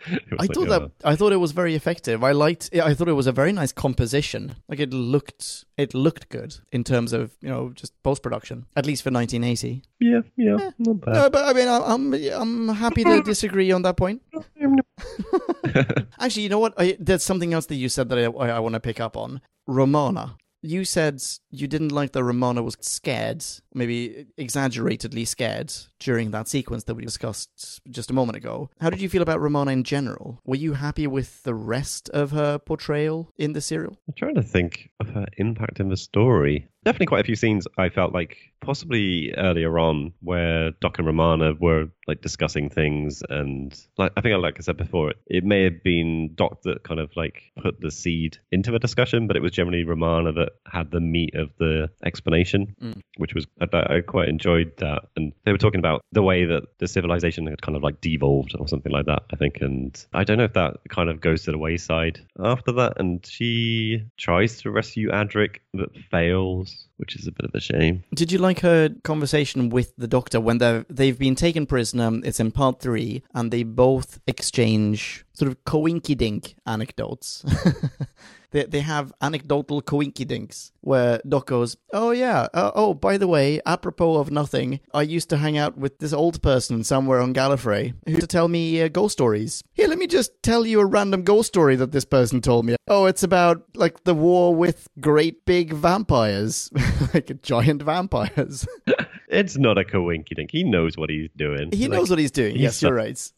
I like, thought that oh. I thought it was very effective. I liked. I thought it was a very nice composition. Like it looked, it looked good in terms of you know just post production, at least for 1980. yeah yeah not bad No, but I mean, I'm I'm happy to disagree on that point. Actually, you know what? I, there's something else that you said that I, I, I want to pick up on. Romana. You said you didn't like that Romana was scared, maybe exaggeratedly scared, during that sequence that we discussed just a moment ago. How did you feel about Romana in general? Were you happy with the rest of her portrayal in the serial? I'm trying to think of her impact in the story. Definitely quite a few scenes I felt like possibly earlier on where Doc and Romana were like discussing things and like I think like I said before, it, it may have been Doc that kind of like put the seed into the discussion, but it was generally Romana that had the meat of the explanation, Mm. which was I, I quite enjoyed that. And they were talking about the way that the civilization had kind of like devolved or something like that, I think. And I don't know if that kind of goes to the wayside after that. And she tries to rescue Adric, but fails, which is a bit of a shame. Did you like her conversation with the doctor when they're, they've been taken prisoner? It's in part three, and they both exchange sort of coinkydink anecdotes. they, they have anecdotal coinkydinks where Doc goes, Oh, yeah, uh, oh, by the way, apropos of nothing, I used to hang out with this old person somewhere on Gallifrey who used to tell me uh, ghost stories. Here, let me just tell you a random ghost story that this person told me. Oh, it's about like the war with great big vampires, like giant vampires. It's not a coinkydink. He knows what he's doing. He Like, knows what he's doing. he's yes, you're right.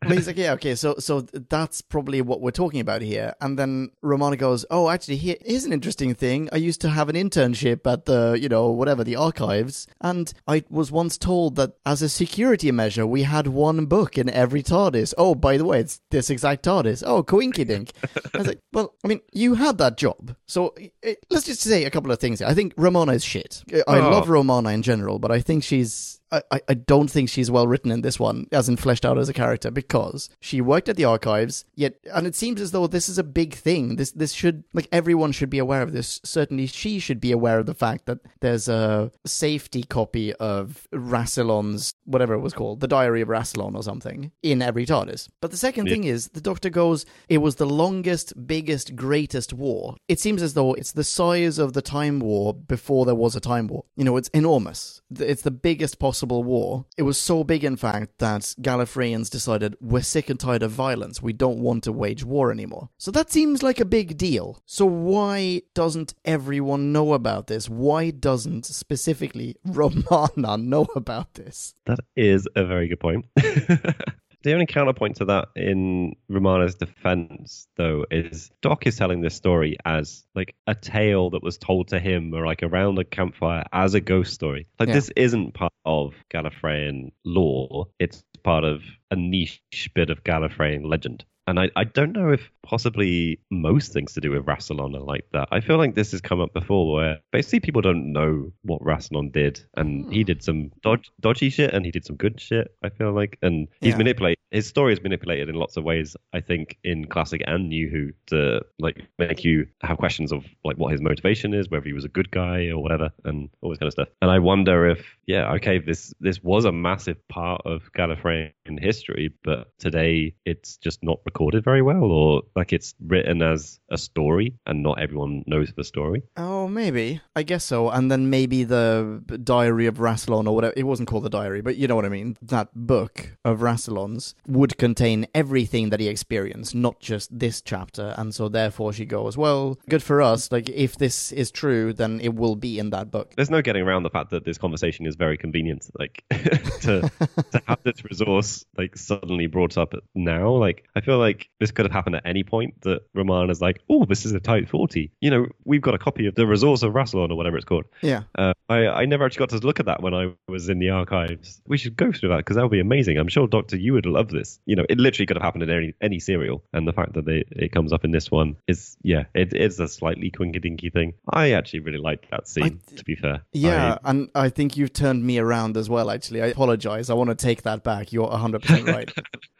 But he's like, yeah, okay, so so that's probably what we're talking about here. And then Romana goes, oh, actually, here, here's an interesting thing. I used to have an internship at the, you know, whatever, the archives, and I was once told that as a security measure, we had one book in every TARDIS. Oh, by the way, it's this exact TARDIS. Oh, coinkydink. I was like, well, I mean, you had that job. So eh, let's just say a couple of things. here. I think Romana is shit. I Oh. love Romana in general, but I think she's I, I- don't think she's well written in this one, as in fleshed out as a character, because she worked at the archives, yet and it seems as though this is a big thing. This this should like everyone should be aware of this. Certainly she should be aware of the fact that there's a safety copy of Rassilon's whatever it was called, the Diary of Rassilon or something, in every TARDIS. But the second Yeah. thing is the Doctor goes, it was the longest, biggest, greatest war. It seems as though it's the size of the Time War before there was a Time War. You know, it's enormous. It's the biggest possible war. It was so big, in fact, that Gallifreyans decided we're sick and tired of violence. We don't want to wage war anymore. So that seems like a big deal. So why doesn't everyone know about this? Why doesn't specifically Romana know about this? That is a very good point. the only counterpoint to that in Romana's defense, though, is Doc is telling this story as like a tale that was told to him or like around a campfire as a ghost story. Like Yeah. this isn't part of Gallifreyan lore. It's part of a niche bit of Gallifreyan legend. And I, I don't know if possibly most things to do with Rassilon are like that. I feel like this has come up before where basically people don't know what Rassilon did. And he hmm. did some dodge, dodgy shit and he did some good shit, I feel like. And he's Yeah. manipulated, his story is manipulated in lots of ways, I think, in Classic and New Who to like make you have questions of like what his motivation is, whether he was a good guy or whatever, and all this kind of stuff. And I wonder if, yeah, okay, this this was a massive part of Gallifreyan history, but today it's just not recorded very well, or like it's written as a story and not everyone knows the story. Oh, maybe. I guess so. And then maybe the Diary of Rassilon or whatever. It wasn't called the Diary, but you know what I mean. That book of Rassilon's would contain everything that he experienced, not just this chapter. And so therefore she goes, well, good for us. Like, if this is true, then it will be in that book. There's no getting around the fact that this conversation is very convenient. Like to to have this resource like suddenly brought up now. Like I feel like this could have happened at any point. That Romana's like, oh, this is a Type 40. You know, we've got a copy of the Resource of Rassilon or whatever it's called. Yeah. Uh, I, I never actually got to look at that when I was in the archives. We should go through that because that would be amazing. I'm sure Doctor, you would love this. You know, it literally could have happened in any any serial, and the fact that they, it comes up in this one is, yeah, it is a slightly quinky dinky thing. I actually really like that scene. to be fair, Yeah, and I think you've turned me around as well, actually. I apologize. I want to take that back. You're 100% right.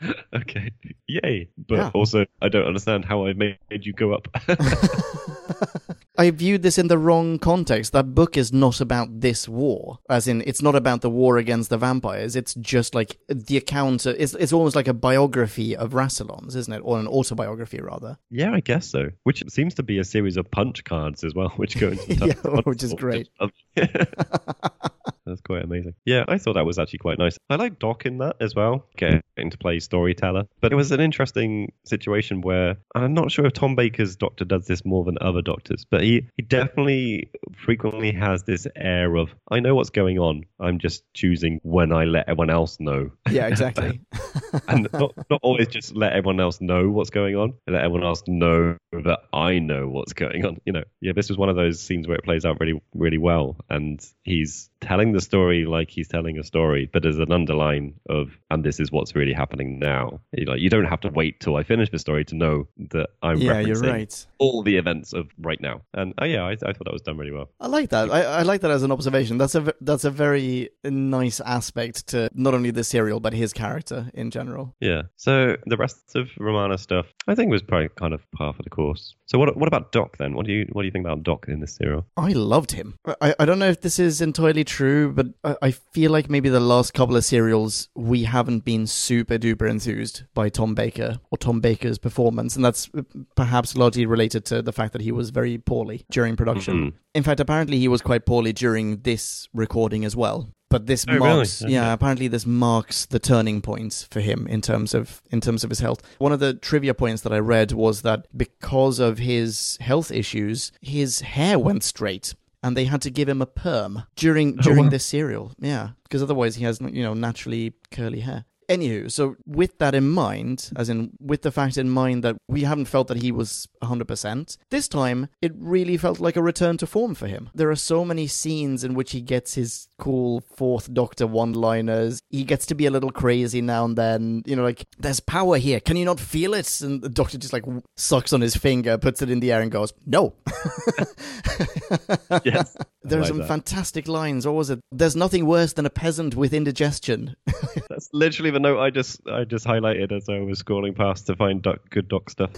Okay, yay! But Yeah. also, I don't understand how I made you go up. I viewed this in the wrong context. That book is not about this war. As in, it's not about the war against the vampires. It's just like the account. It's, it's almost like a biography of Rassilon's, isn't it? Or an autobiography, rather. yeah, I guess so. Which seems to be a series of punch cards as well, which go into the Yeah, which is great. Quite amazing. Yeah, I thought that was actually quite nice. I like Doc in that as well, getting to play storyteller. But it was an interesting situation where I'm not sure if Tom Baker's doctor does this more than other doctors, but he, he definitely frequently has this air of, I know what's going on. I'm just choosing when I let everyone else know. Yeah, exactly. and not, not always just let everyone else know what's going on, let everyone else know that I know what's going on. You know, yeah, this was one of those scenes where it plays out really, really well, and he's telling the story like he's telling a story, but there's an underline of, and this is what's really happening now. You know, you don't have to wait till I finish the story to know that I'm yeah, you're right. all the events of right now. And oh yeah, I, I thought that was done really well. I like that. I, I like that as an observation. That's a that's a very nice aspect to not only the serial but his character in general. Yeah. So the rest of Romana stuff, I think was probably kind of par for the course. So what what about Doc then? What do you what do you think about Doc in this serial? I loved him. I, I don't know if this is entirely true, but I, I feel like maybe the last couple of serials we haven't been super duper enthused by Tom Baker or Tom Baker's performance, and that's perhaps largely related to the fact that he was very poorly during production. Mhm. In fact, apparently he was quite poorly during this recording as well. But this Oh, really? marks, Okay. yeah, apparently this marks the turning point for him in terms of in terms of his health. One of the trivia points that I read was that because of his health issues, his hair went straight, and they had to give him a perm during during wow. this serial. Yeah, because otherwise he has you know naturally curly hair. Anywho, so with that in mind, as in with the fact in mind that we haven't felt that he was 100%, this time it really felt like a return to form for him. There are so many scenes in which he gets his cool fourth Doctor one liners. He gets to be a little crazy now and then. You know, like, there's power here. Can you not feel it? And the Doctor just like sucks on his finger, puts it in the air, and goes, No. Yes. There are like some that. fantastic lines. Or was it? There's nothing worse than a peasant with indigestion. That's literally the note I just I just highlighted as I was scrolling past to find doc, good doc stuff.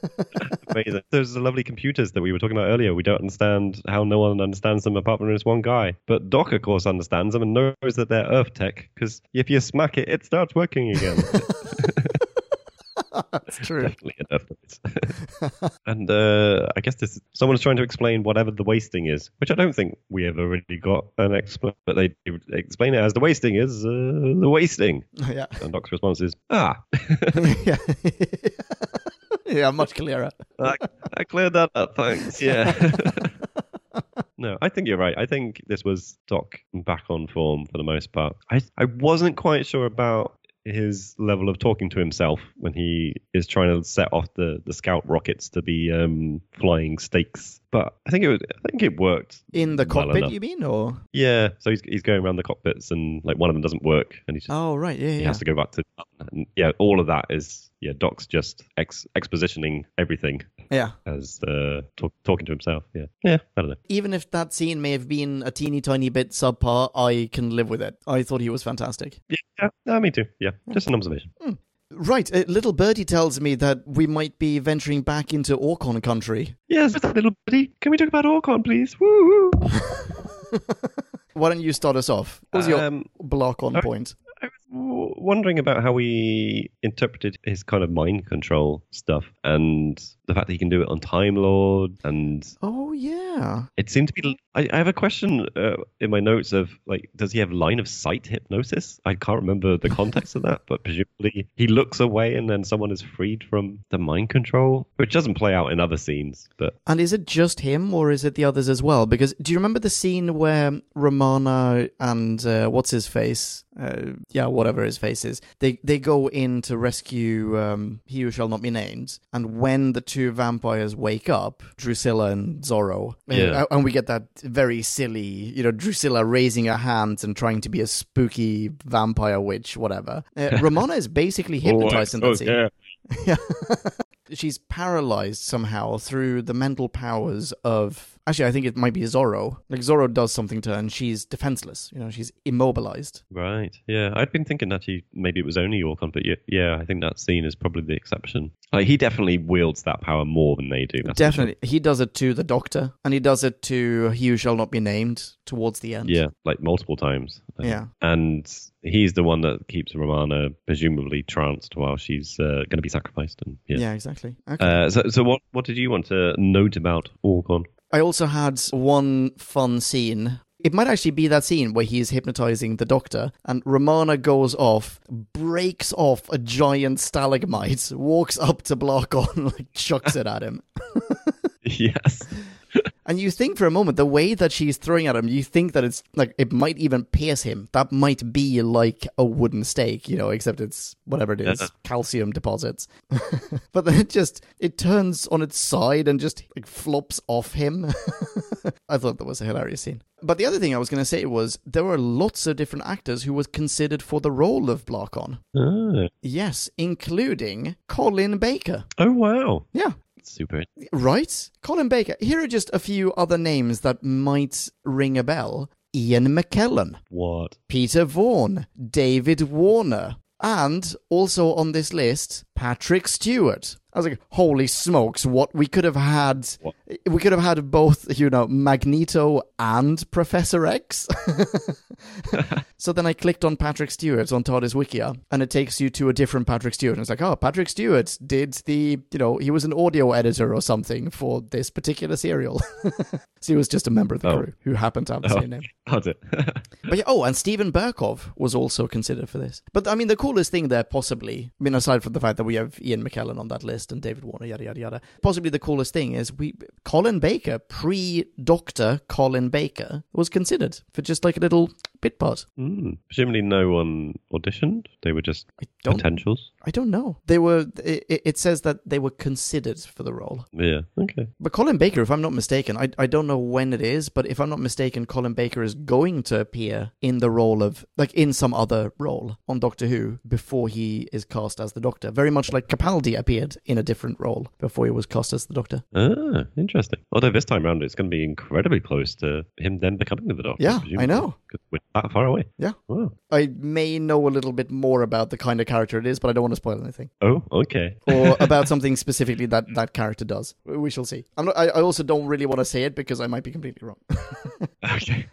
Amazing. Those lovely computers that we were talking about earlier. We don't understand how no one understands them apart from this one guy. But Doc, of course, understands them and knows that they're Earth tech because if you smack it, it starts working again. That's true. Definitely Earth noise. and uh, I guess this someone's trying to explain whatever the wasting is, which I don't think we ever really got an explanation. But they explain it as the wasting is uh, the wasting. yeah. And Doc's response is, ah. yeah. yeah, much clearer. I, I cleared that up, thanks. Yeah. no, I think you're right. I think this was Doc back on form for the most part. I, I wasn't quite sure about his level of talking to himself when he is trying to set off the, the scout rockets to be um, flying stakes. But I think it was, I think it worked. In the well cockpit, enough. you mean? Or Yeah, so he's he's going around the cockpits and like one of them doesn't work and he's just, Oh, right. Yeah, he yeah. has to go back to and yeah, all of that is yeah, Doc's just ex- expositioning everything Yeah. as uh, talk, talking to himself. Yeah, yeah. I don't know. Even if that scene may have been a teeny tiny bit subpar, I can live with it. I thought he was fantastic. Yeah, yeah, no, me too. Yeah, just an observation. Right. Uh, little Birdie tells me that we might be venturing back into Aukon country. Yes, little birdie. Can we talk about Aukon, please? Woo! Why don't you start us off? What was your Um, block on I- point? I was w- wondering about how we interpreted his kind of mind control stuff and the fact that he can do it on Time Lord and Oh, yeah. it seemed to be. I, I have a question uh, in my notes of like, does he have line of sight hypnosis? I can't remember the context of that, but presumably he looks away and then someone is freed from the mind control, which doesn't play out in other scenes. But And is it just him or is it the others as well? Because do you remember the scene where Romana and uh, what's his face uh, yeah, whatever his face is. They they go in to rescue um, he who shall not be named, and when the two vampires wake up, Drusilla and Zorro, uh, Yeah. and we get that very silly, you know, Drusilla raising her hands and trying to be a spooky vampire witch, whatever. Uh, Romana is basically hypnotized in that scene. yeah. Yeah. She's paralyzed somehow through the mental powers of. Actually, I think it might be Zorro. Like, Zorro does something to her and she's defenseless. You know, she's immobilized. Right. Yeah. I'd been thinking that he maybe it was only Aukon, but yeah, yeah, I think that scene is probably the exception. Like he definitely wields that power more than they do. for sure. Definitely. He does it to the doctor and he does it to He Who Shall Not Be Named towards the end. Yeah, like multiple times. Yeah. And he's the one that keeps Romana presumably tranced while she's uh, going to be sacrificed. And yeah. Yeah, exactly. Okay. Uh, so, so what what did you want to note about Aukon? I also had one fun scene. It might actually be that scene where he's hypnotizing the doctor, and Romana goes off, breaks off a giant stalagmite, walks up to Block-On, like chucks it at him. yes. And you think for a moment, the way that she's throwing at him, you think that it's like it might even pierce him. That might be like a wooden stake, you know, except it's whatever it is, Yeah. calcium deposits. but then it just it turns on its side and just like flops off him. I thought that was a hilarious scene. But the other thing I was going to say was there were lots of different actors who was considered for the role of Block-On. Ah. Yes, including Colin Baker. Oh wow. Yeah, Super. Right? Colin Baker. Here are just a few other names that might ring a bell Ian McKellen, What? Peter Vaughan, David Warner, and also on this list, Patrick Stewart. I was like, holy smokes, what? We could have had. What? We could have had both, you know, Magneto and Professor X. so then I clicked on Patrick Stewart on TARDIS Wikia, and it takes you to a different Patrick Stewart. And it's like, oh, Patrick Stewart did the, you know, he was an audio editor or something for this particular serial. so he was just a member of the Oh. crew who happened to have the Oh. same name. How's it? But yeah, oh, and Steven Berkoff was also considered for this. But I mean, the coolest thing there, possibly, I mean, aside from the fact that we have Ian McKellen on that list and David Warner, yada yada yada, possibly the coolest thing is we Colin Baker, pre-Doctor Colin Baker, was considered for just like a little bit part. Hmm. Presumably, no one auditioned. They were just I don't, potentials. I don't know. They were. It, it says that they were considered for the role. Yeah. Okay. But Colin Baker, if I'm not mistaken, I, I don't know when it is, but if I'm not mistaken, Colin Baker is going to appear in the role of, like, in some other role on Doctor Who before he is cast as the Doctor. Very much like Capaldi appeared in a different role before he was cast as the Doctor. Ah, interesting. Although this time round, it's going to be incredibly close to him then becoming the Doctor. Yeah, I presumably, know. 'cause We're that far away. Yeah. Wow. I may know a little bit more about the kind of character it is, but I don't want to spoil anything. Oh, okay. or about something specifically that that character does. We shall see. I'm not, I, I also don't really want to say it because I might be completely wrong. Okay.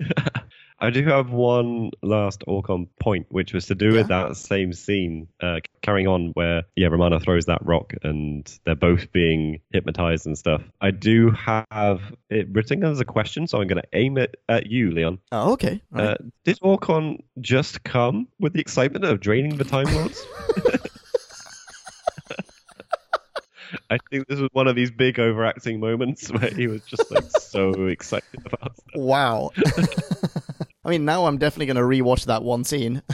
I do have one last Aukon point, which was to do with that same scene, uh, carrying on where, yeah, Romana throws that rock and they're both being hypnotized and stuff. I do have it written as a question, so I'm going to aim it at you, Leon. oh, okay. Right. Uh, did Aukon just come with the excitement of draining the Time Lords? I think this was one of these big overacting moments where he was just like so excited about stuff. Wow. I mean, now I'm definitely going to rewatch that one scene.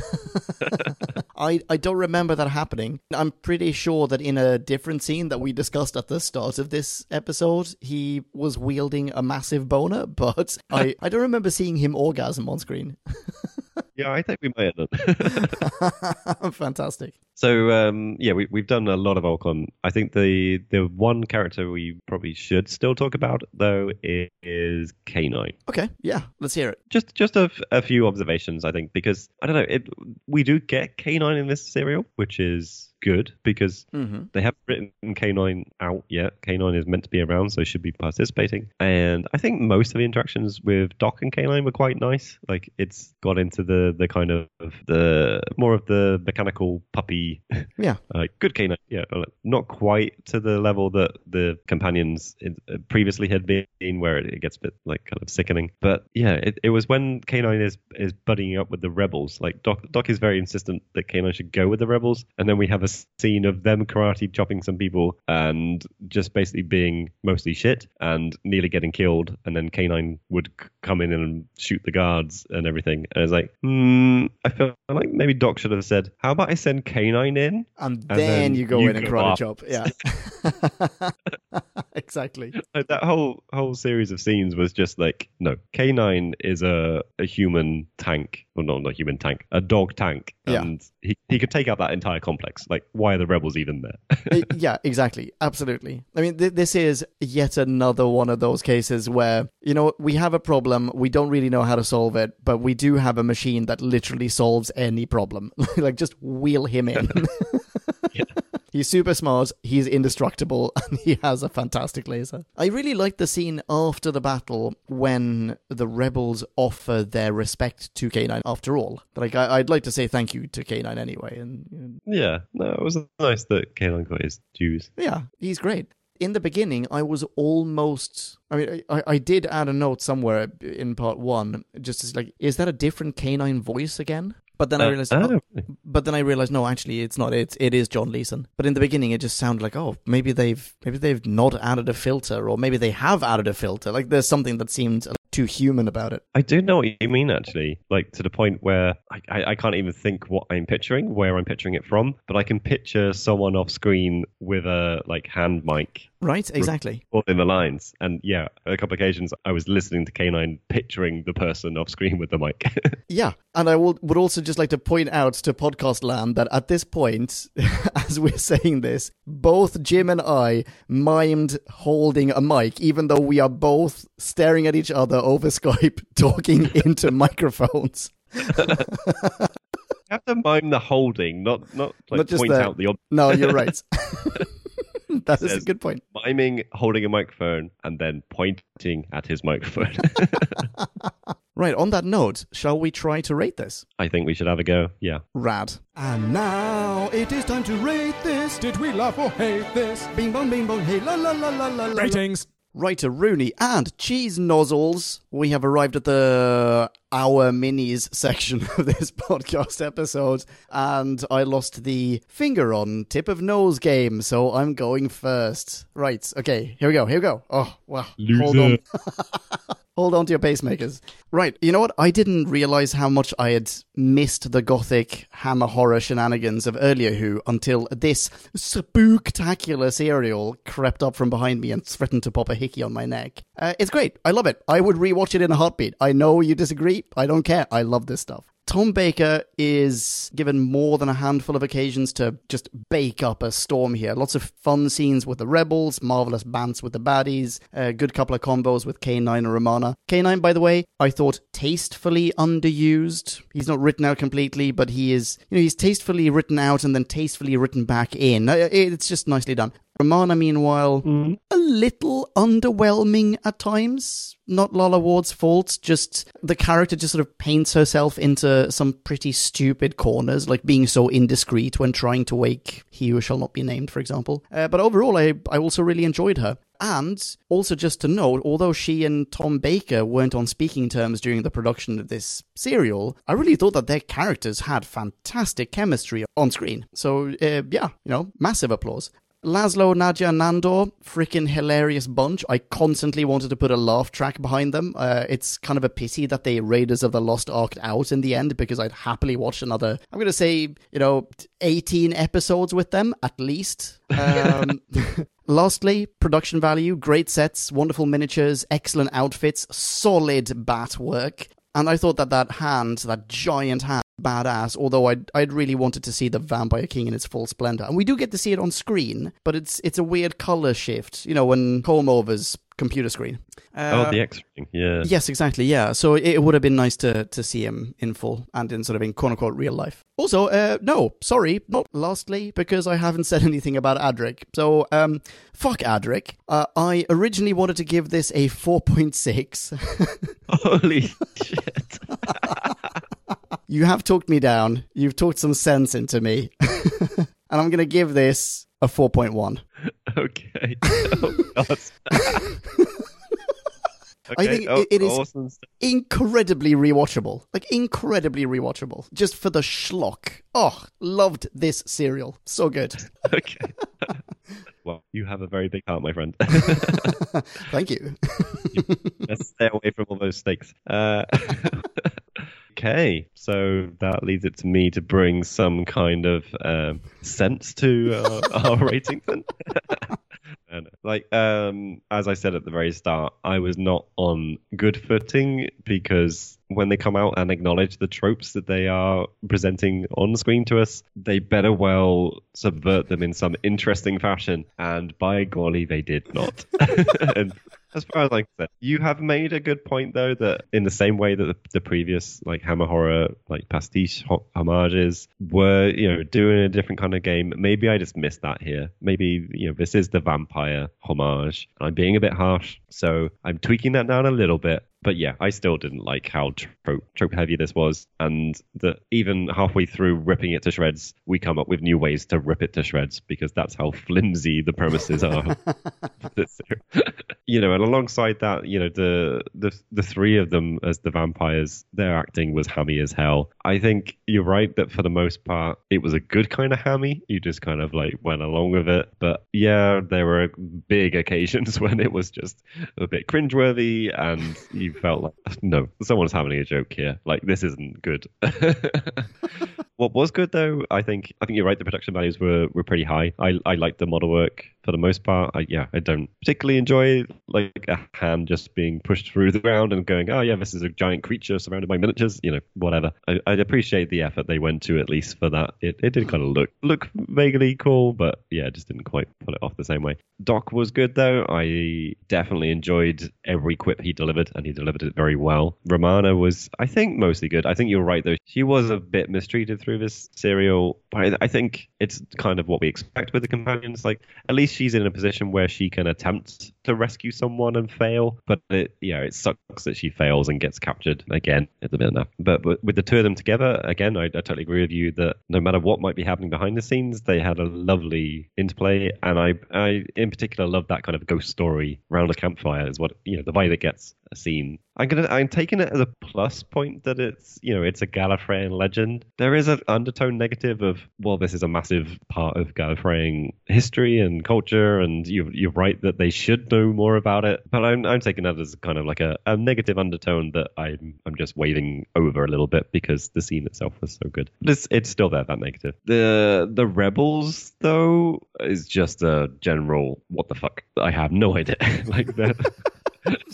I, I don't remember that happening. I'm pretty sure that in a different scene that we discussed at the start of this episode, he was wielding a massive boner, but I, I don't remember seeing him orgasm on screen. Yeah, I think we might have done. Fantastic. So um, yeah, we, we've done a lot of Aukon. I think the the one character we probably should still talk about though is K9. Okay, yeah, let's hear it. Just just a, f- a few observations, I think, because I don't know, it we do get K9 in this serial, which is good because Mm-hmm. they haven't written K9 out yet. K9 is meant to be around, so should be participating. And I think most of the interactions with Doc and K9 were quite nice. Like it's got into the the kind of the more of the mechanical puppy Yeah. like good K9, yeah, uh, not quite to the level that the companions uh, previously had been, where it, it gets a bit like kind of sickening. But yeah, it, it was when K9 is is buddying up with the rebels. Like Doc, Doc is very insistent that K9 should go with the rebels, and then we have a a scene of them karate chopping some people and just basically being mostly shit and nearly getting killed. And then K9 would c- come in and shoot the guards and everything. And it's like, hmm, I feel like maybe Doc should have said, how about I send K9 in? And, And then, then you go you in and karate chop. Yeah. exactly. Like, that whole whole series of scenes was just like, no, K9 is a, a human tank. Well, no, not a human tank, a dog tank. Yeah. And he, he could take out that entire complex. Like, why are the rebels even there? Uh, yeah, exactly. Absolutely. I mean, th- this is yet another one of those cases where, you know, we have a problem, we don't really know how to solve it, but we do have a machine that literally solves any problem. like, just wheel him in. He's super smart, he's indestructible, and he has a fantastic laser. I really like the scene after the battle when the rebels offer their respect to K9 after all. Like, I- I'd like to say thank you to K9 anyway, and you know, yeah, no, it was nice that K9 got his dues. yeah, he's great. In the beginning, I was almost. I mean, I, I did add a note somewhere in part one, just as like, is that a different canine voice again? But then I Uh, realized, oh, but then I realized, no, actually, it's not. It's it is John Leeson. But in the beginning, it just sounded like, oh, maybe they've maybe they've not added a filter, or maybe they have added a filter. Like there's something that seemed too human about it. I do know what you mean, actually. Like to the point where I, I, I can't even think what I'm picturing, where I'm picturing it from, but I can picture someone off screen with a like hand mic Right? Exactly. in the lines. And yeah, a couple of occasions I was listening to K9 picturing the person off screen with the mic. Yeah, and I will, would also just like to point out to podcast land that at this point, as we're saying this, both Jim and I mimed holding a mic, even though we are both staring at each other over Skype, talking into microphones. you have to mime the holding, not not like Not just point the- out the ob- No, you're right. That is a good point. miming holding a microphone and then pointing at his microphone. Right, on that note, shall we try to rate this? I think we should have a go. Yeah. Rad. And now it is time to rate this. Did we laugh or hate this? Bing bong, bing bong, hey la la la la la la. Ratings. Writer Rooney and Cheese Nozzles, we have arrived at the Our Minis section of this podcast episode, and I lost the finger on tip of nose game, so I'm going first. Right, okay, here we go, here we go. Oh, wow. Hold on. Hold on to your pacemakers. Right, you know what? I didn't realize how much I had missed the gothic hammer horror shenanigans of earlier Who until this spooktacular serial crept up from behind me and threatened to pop a hickey on my neck. Uh, it's great. I love it. I would rewatch it in a heartbeat. I know you disagree. I don't care. I love this stuff. Tom Baker is given more than a handful of occasions to just bake up a storm here. Lots of fun scenes with the rebels, marvelous bants with the baddies, a good couple of combos with K9 and Romana. K9, by the way, I thought tastefully underused. He's not written out completely, but he is, you know, he's tastefully written out and then tastefully written back in. Uh, It's just nicely done. Romana, meanwhile, a little underwhelming at times. Not Lalla Ward's fault, just the character just sort of paints herself into some pretty stupid corners, like being so indiscreet when trying to wake he who shall not be named, for example. Uh, but overall, I, I also really enjoyed her. And also, just to note, although she and Tom Baker weren't on speaking terms during the production of this serial, I really thought that their characters had fantastic chemistry on screen. So, uh, yeah, you know, massive applause. Laszlo, Nadia, and Nandor, freaking hilarious bunch. I constantly wanted to put a laugh track behind them. Uh, it's kind of a pity that the Raiders of the Lost Ark out in the end because I'd happily watch another, I'm going to say, you know, 18 episodes with them at least. Um, Lastly, production value, great sets, wonderful miniatures, excellent outfits, solid bat work. And I thought that that hand, that giant hand, badass. Although I'd I'd really wanted to see the Vampire King in its full splendor, and we do get to see it on screen, but it's it's a weird color shift. You know, when comb overs computer screen. Uh, oh, the X ring. Yeah. Yes, exactly. Yeah, so it, it would have been nice to to see him in full and in sort of in quote unquote real life. Also, uh, no, sorry, not lastly because I haven't said anything about Adric. So, um, fuck Adric. Uh, I originally wanted to give this a four point six. Holy shit. You have talked me down. You've talked some sense into me, and I'm gonna give this a four point one. Okay. Oh, God. I think oh, it, it is awesome incredibly rewatchable. Like incredibly rewatchable. Just for the schlock. Oh, loved this serial. So good. Okay. well, you have a very big heart, my friend. Thank you. Let's stay away from all those stakes. Uh, okay, so that leaves it to me to bring some kind of um, sense to uh, our ratings then. Like um, as I said at the very start, I was not on good footing because when they come out and acknowledge the tropes that they are presenting on screen to us, they better well subvert them in some interesting fashion. And by golly, they did not. and as far as I'm concerned, you have made a good point though that in the same way that the, the previous like Hammer horror like pastiche ho- homages were you know doing a different kind of game. Maybe I just missed that here. Maybe you know this is the vampire homage. I'm being a bit harsh, so I'm tweaking that down a little bit. But yeah, I still didn't like how trope, trope heavy this was, and that even halfway through ripping it to shreds, we come up with new ways to rip it to shreds because that's how flimsy the premises are. you know, and alongside that, you know, the the the three of them as the vampires, their acting was hammy as hell. I think you're right that for the most part, it was a good kind of hammy. You just kind of like went along with it. But yeah, there were big occasions when it was just a bit cringeworthy, and you felt like, no, someone's having a joke here. Like this isn't good. what was good though, I think, I think you're right. The production values were were pretty high. I I liked the model work for the most part. I, yeah, I don't particularly enjoy like a hand just being pushed through the ground and going, oh yeah, this is a giant creature surrounded by miniatures. You know, whatever. I, I'd appreciate the effort they went to at least for that. It it did kind of look look vaguely cool, but yeah, just didn't quite pull it off the same way. Doc was good though. I definitely enjoyed every quip he delivered, and he delivered it very well. Romana was, I think, mostly good. I think you're right though. She was a bit mistreated through this serial, but I, I think it's kind of what we expect with the companions. Like at least she's in a position where she can attempt to rescue someone and fail, but it, it sucks that she fails and gets captured again. It's a bit enough. But, but with the two of them together, again, I, I totally agree with you that no matter what might be happening behind the scenes, they had a lovely interplay, and I, I in particular love that kind of ghost story around a campfire. Is what you know the vibe it gets a scene. I'm gonna I'm taking it as a plus point that it's you know it's a Gallifreyan legend. There is an undertone negative of well this is a massive part of Gallifreyan history and culture and you you're right that they should know more about it. But I'm I'm taking that as kind of like a, a negative undertone that I'm I'm just waving over a little bit because the scene itself was so good. But it's it's still there that negative. The the rebels though is just a general what the fuck. I have no idea. like that.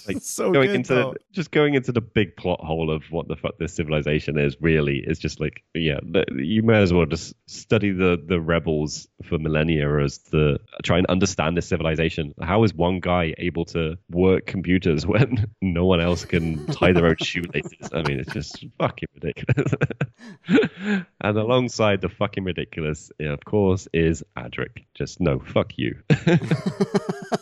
Like so going good. into though. just going into the big plot hole of what the fuck this civilization is really is just like yeah th- you may as well just study the the rebels for millennia as to try and understand this civilization how is one guy able to work computers when no one else can tie their own shoelaces i mean it's just fucking ridiculous and alongside the fucking ridiculous of course is adric just no fuck you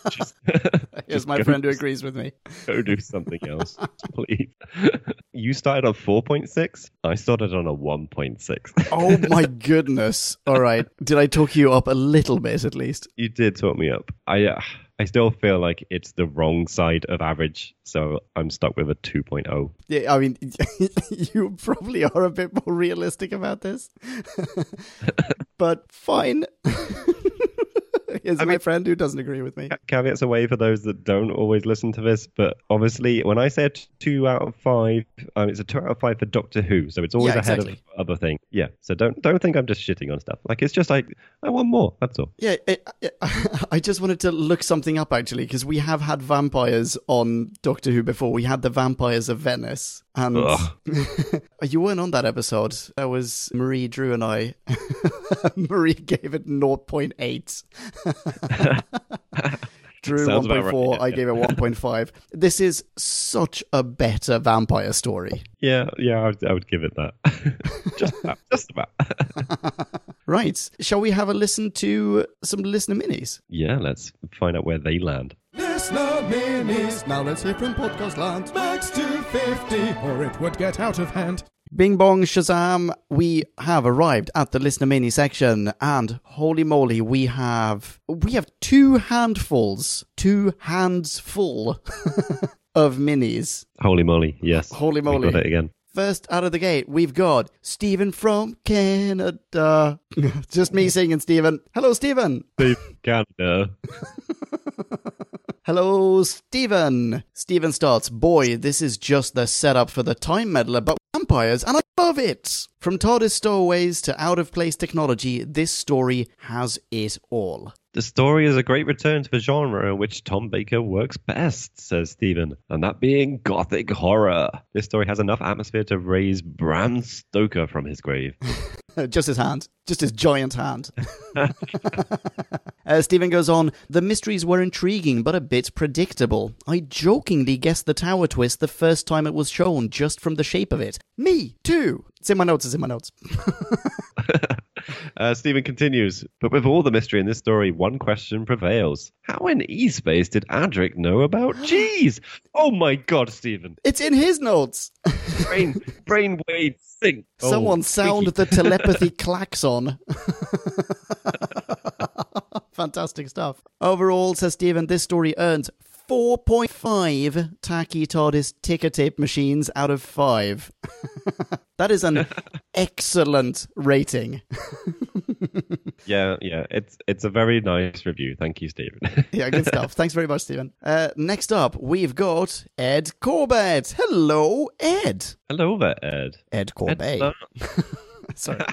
just, Here's just my go- friend who agrees with me. go do something else, please. you started on 4.6. I started on a 1.6. Oh my goodness. All right. Did I talk you up a little bit at least? you did talk me up. I uh, I still feel like it's the wrong side of average, so I'm stuck with a oh. 2.0. Yeah, I mean, you probably are a bit more realistic about this. but fine. Here's I my mean- friend who doesn't agree with me. Caveats away for those that don't always listen to this, but obviously, when I said two out of five, um, it's a two out of five for Doctor Who, so it's always Yeah, ahead exactly. of other thing. Yeah, so don't don't think I'm just shitting on stuff. Like it's just like I want more. That's all. Yeah, it, it- I just wanted to look something up actually because we have had vampires on Doctor Who before. We had the Vampires of Venice, and Ugh. you weren't on that episode. That was Marie, Drew, and I. Marie gave it 0.8. Drew Sounds 1.4. right, I gave it 1.5. This is such a better vampire story. Yeah, yeah, I would, I would give it that. just about. Just about. Right. Shall we have a listen to some listener minis? yeah, let's find out where they land. Listener minis. Now let's hear from Podcast Land. Max 250, or it would get out of hand. Bing bong shazam, we have arrived at the listener mini section and holy moly, we have we have two handfuls, two hands full of minis. Holy moly, yes. Holy We moly. got it again. First out of the gate, we've got Stephen from Canada. Just me singing, Stephen. Hello, Stephen. Stephen. Canada. Hello, Stephen. Stephen starts, Boy, this is just the setup for the Time Meddler, but vampires, and I love it. From TARDIS stowaways to out of place technology, this story has it all. The story is a great return to the genre in which Tom Baker works best, says Stephen, and that being gothic horror. This story has enough atmosphere to raise Bram Stoker from his grave. just his hand. Just his giant hand. uh, Stephen goes on, the mysteries were intriguing but a bit predictable. I jokingly guessed the tower twist the first time it was shown just from the shape of it. Me, too. It's in my notes, it's in my notes. Uh, Stephen continues, but with all the mystery in this story, one question prevails. How in E-Space did Adric know about cheese? Oh my god, Stephen. It's in his notes. Brain, brainwave think. Someone Oh, sound the telepathy klaxon. Fantastic stuff. Overall, says Stephen, this story earns 4.5 tacky TARDIS ticker tape machines out of 5. That is an excellent rating. Yeah, yeah. It's it's a very nice review. Thank you, Stephen. Yeah, good stuff. Thanks very much, Stephen. Uh, next up, we've got Ed Corbett. Hello, Ed. Hello there, Ed. Ed Ed, Corbett. start- Sorry.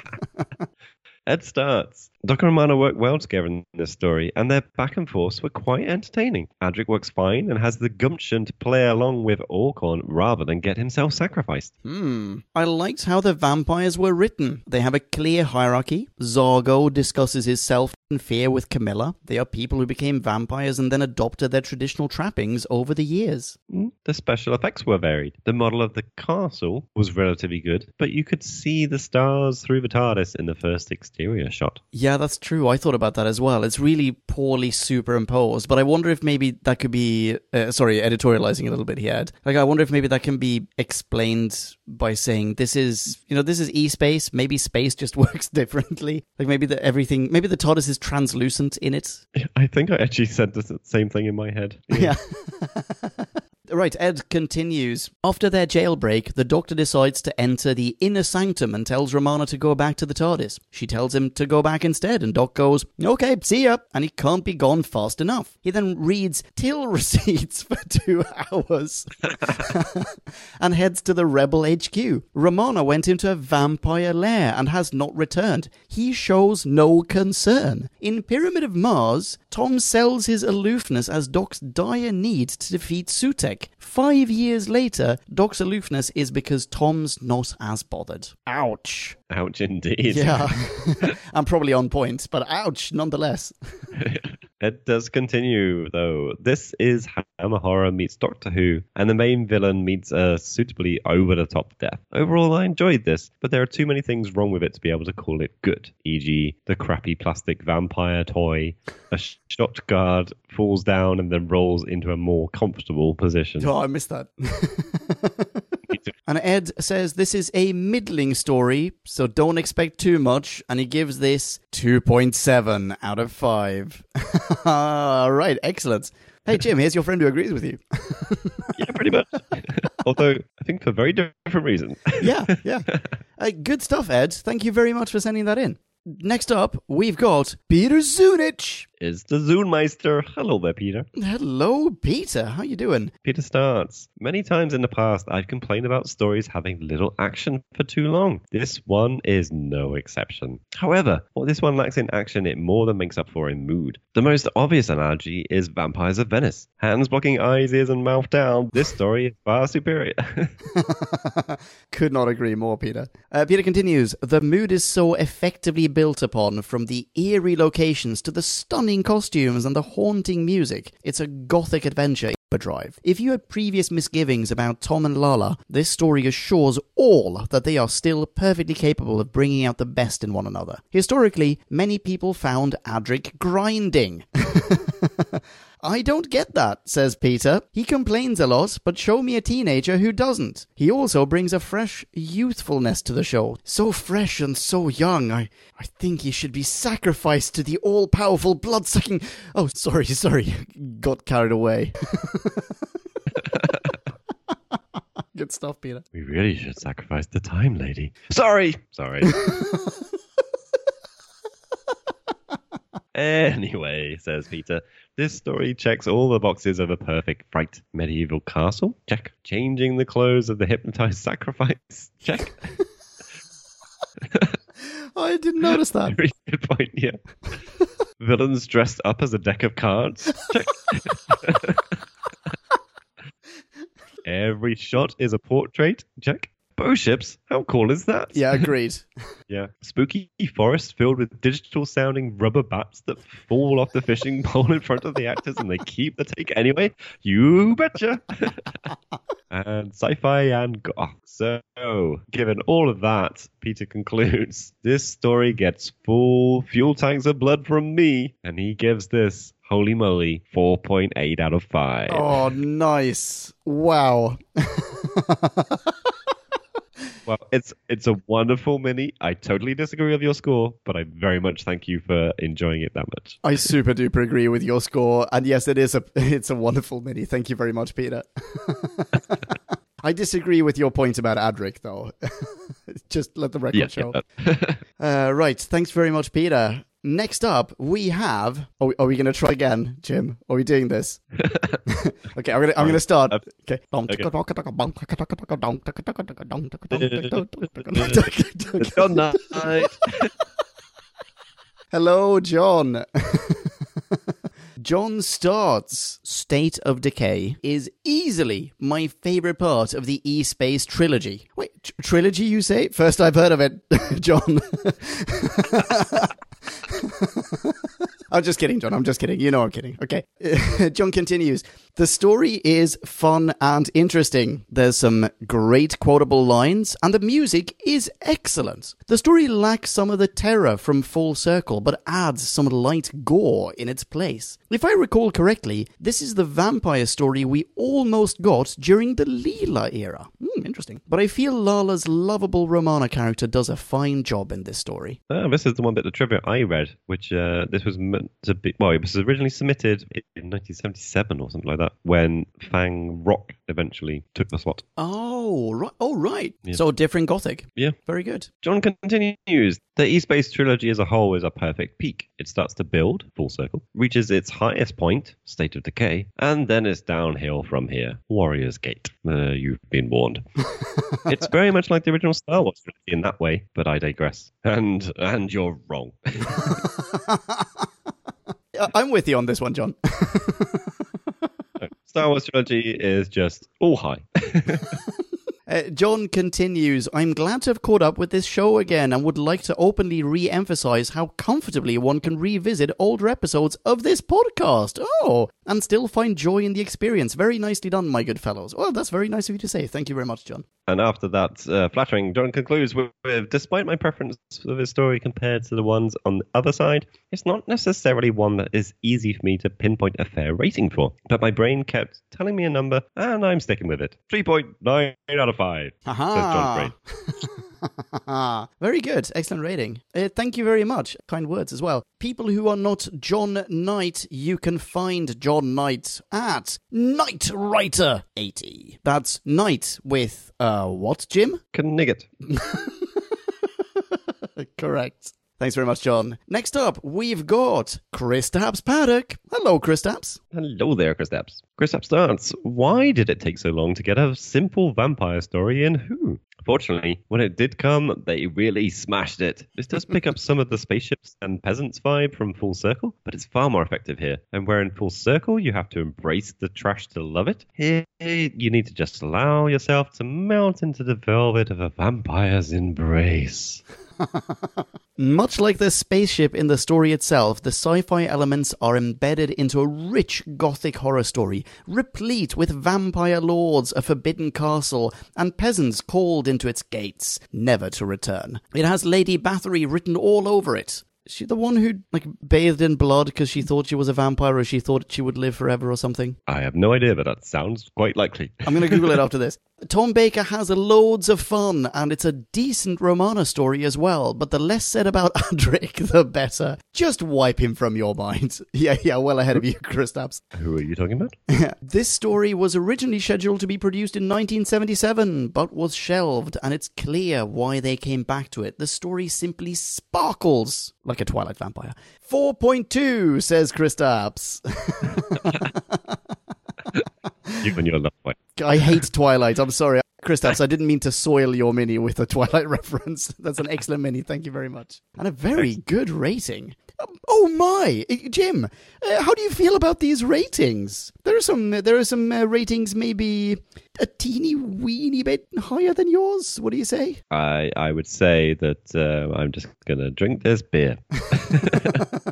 Ed starts. Doc and Romana work well together in this story, and their back and forths were quite entertaining. Adric works fine and has the gumption to play along with Aukon rather than get himself sacrificed. Hmm. I liked how the vampires were written. They have a clear hierarchy. Zargo discusses his self and fear with Camilla. They are people who became vampires and then adopted their traditional trappings over the years. Mm, The special effects were varied. The model of the castle was relatively good, but you could see the stars through the TARDIS in the first exterior shot. Yeah, that's true. I thought about that as well. It's really poorly superimposed, but I wonder if maybe that could be, uh, sorry, editorializing a little bit here. Like, I wonder if maybe that can be explained by saying this is, you know, this is e-space. Maybe space just works differently. Like maybe the everything, maybe the TARDIS is translucent in it. I think I actually said the same thing in my head. Yeah. Right, Ed continues. After their jailbreak, the doctor decides to enter the inner sanctum and tells Romana to go back to the TARDIS. She tells him to go back instead, and Doc goes, Okay, see ya, and he can't be gone fast enough. He then reads till receipts for two hours and heads to the Rebel HQ. Romana went into a vampire lair and has not returned. He shows no concern. In Pyramid of Mars, Tom sells his aloofness as Doc's dire need to defeat Sutekh like Five years later, Doc's aloofness is because Tom's not as bothered. Ouch. Ouch, indeed. Yeah. I'm probably on point, but ouch nonetheless. It does continue, though. This is Hammer Horror meets Doctor Who, and the main villain meets a suitably over the top death. Overall, I enjoyed this, but there are too many things wrong with it to be able to call it good. E.g., the crappy plastic vampire toy, a shot guard falls down and then rolls into a more comfortable position. Oh, I missed that. and Ed says this is a middling story, so don't expect too much. And he gives this 2.7 out of 5. All right, excellent. Hey, Jim, here's your friend who agrees with you. yeah, pretty much. Although, I think for very different reasons. yeah, yeah. Uh, good stuff, Ed. Thank you very much for sending that in. Next up, we've got Peter Zunich. Is the Zoonmeister. Hello there, Peter. Hello, Peter. How are you doing? Peter starts. Many times in the past, I've complained about stories having little action for too long. This one is no exception. However, what this one lacks in action, it more than makes up for in mood. The most obvious analogy is Vampires of Venice. Hands blocking eyes, ears, and mouth down. This story is far superior. Could not agree more, Peter. Uh, Peter continues The mood is so effectively built upon, from the eerie locations to the stunning costumes and the haunting music. It's a gothic adventure. Drive. If you had previous misgivings about Tom and Lalla, this story assures all that they are still perfectly capable of bringing out the best in one another. Historically, many people found Adric grinding. I don't get that, says Peter. He complains a lot, but show me a teenager who doesn't. He also brings a fresh youthfulness to the show. So fresh and so young. I, I think he should be sacrificed to the all powerful blood sucking. Oh, sorry, sorry. Got carried away. Good stuff, Peter. We really should sacrifice the time, lady. Sorry. Sorry. anyway, says Peter, this story checks all the boxes of a perfect fright. Medieval castle? Check. Changing the clothes of the hypnotized sacrifice? Check. I didn't notice that. Very good point, yeah. Villains dressed up as a deck of cards? Check. Every shot is a portrait? Check. Bow ships? How cool is that? Yeah, agreed. Yeah. Spooky forest filled with digital sounding rubber bats that fall off the fishing pole in front of the actors and they keep the take anyway? You betcha. and sci fi and goth. So, given all of that, Peter concludes this story gets full fuel tanks of blood from me, and he gives this. Holy moly, 4.8 out of 5. Oh, nice. Wow. Well, it's it's a wonderful mini. I totally disagree with your score, but I very much thank you for enjoying it that much. I super duper agree with your score, and yes, it is a it's a wonderful mini. Thank you very much, Peter. I disagree with your point about Adric, though. Just let the record Yeah, show. yeah. Uh, right, thanks very much, Peter. Next up, we have. Are we, are we going to try again, Jim? Are we doing this? okay, I'm gonna I'm gonna start. Uh, Okay. It's. Hello, John. John starts State of Decay is easily my favorite part of the E-Space trilogy. Wait, tr- trilogy you say? First I've heard of it, John. I'm just kidding, John. I'm just kidding. You know I'm kidding. Okay. John continues. The story is fun and interesting. There's some great quotable lines, and the music is excellent. The story lacks some of the terror from Full Circle, but adds some light gore in its place. If I recall correctly, this is the vampire story we almost got during the Leela era. Hmm, interesting. But I feel Lalla's lovable Romana character does a fine job in this story. Oh, this is the one bit of trivia I read, which uh, this was meant to be. Well, it was originally submitted in 1977 or something like that, when Fang Rock eventually took the slot. Oh, right. Oh, right. So different Gothic. Yeah. Very good. John continues. The E-Space trilogy as a whole is a perfect peak. It starts to build, full circle, reaches its highest point, State of Decay, and then it's downhill from here. Warrior's Gate. Uh, you've been warned. it's very much like the original Star Wars trilogy in that way, but I digress. And and you're wrong. I'm with you on this one, John. Star Wars trilogy is just all high. Uh, John continues, I'm glad to have caught up with this show again and would like to openly re emphasize how comfortably one can revisit older episodes of this podcast. Oh, and still find joy in the experience. Very nicely done, my good fellows. Well, that's very nice of you to say. Thank you very much, John. And after that uh, flattering, John concludes with, with Despite my preference for this story compared to the ones on the other side, it's not necessarily one that is easy for me to pinpoint a fair rating for. But my brain kept telling me a number, and I'm sticking with it 3.9 out of 5. Says John's brain. Aha. very good. Excellent rating. Uh, thank you very much. Kind words as well. People who are not John Knight, you can find John Knight at Knight Writer 80. That's Knight with, uh, what, Jim? Knigget. Correct. Thanks very much, John. Next up, we've got Chris Kristaps Paddock. Hello, Chris Kristaps. Hello there, Kristaps. Kristaps starts. Why did it take so long to get a simple vampire story in Who? Fortunately, when it did come, they really smashed it. This does pick up some of the spaceships and peasants vibe from Full Circle, but it's far more effective here. And where in Full Circle you have to embrace the trash to love it, here you need to just allow yourself to melt into the velvet of a vampire's embrace. Much like the spaceship in the story itself, the sci fi elements are embedded into a rich gothic horror story, replete with vampire lords, a forbidden castle, and peasants called into its gates, never to return. It has Lady Bathory written all over it. She the one who like bathed in blood because she thought she was a vampire or she thought she would live forever or something? I have no idea, but that sounds quite likely. I'm going to Google it after this. Tom Baker has loads of fun, and it's a decent Romana story as well. But the less said about Adric, the better. Just wipe him from your mind. Yeah, yeah, well ahead of you, Kristaps. Who are you talking about? this story was originally scheduled to be produced in 1977, but was shelved, and it's clear why they came back to it. The story simply sparkles like a Twilight vampire. 4.2, says Kristaps. You and your love. I hate Twilight. I'm sorry. Kristaps, I didn't mean to soil your mini with a Twilight reference. That's an excellent mini. Thank you very much. And a very good rating. Oh my, Uh, Jim! Uh, how do you feel about these ratings? There are some. There are some uh, ratings, maybe a teeny weeny bit higher than yours. What do you say? I, I would say that uh, I'm just going to drink this beer.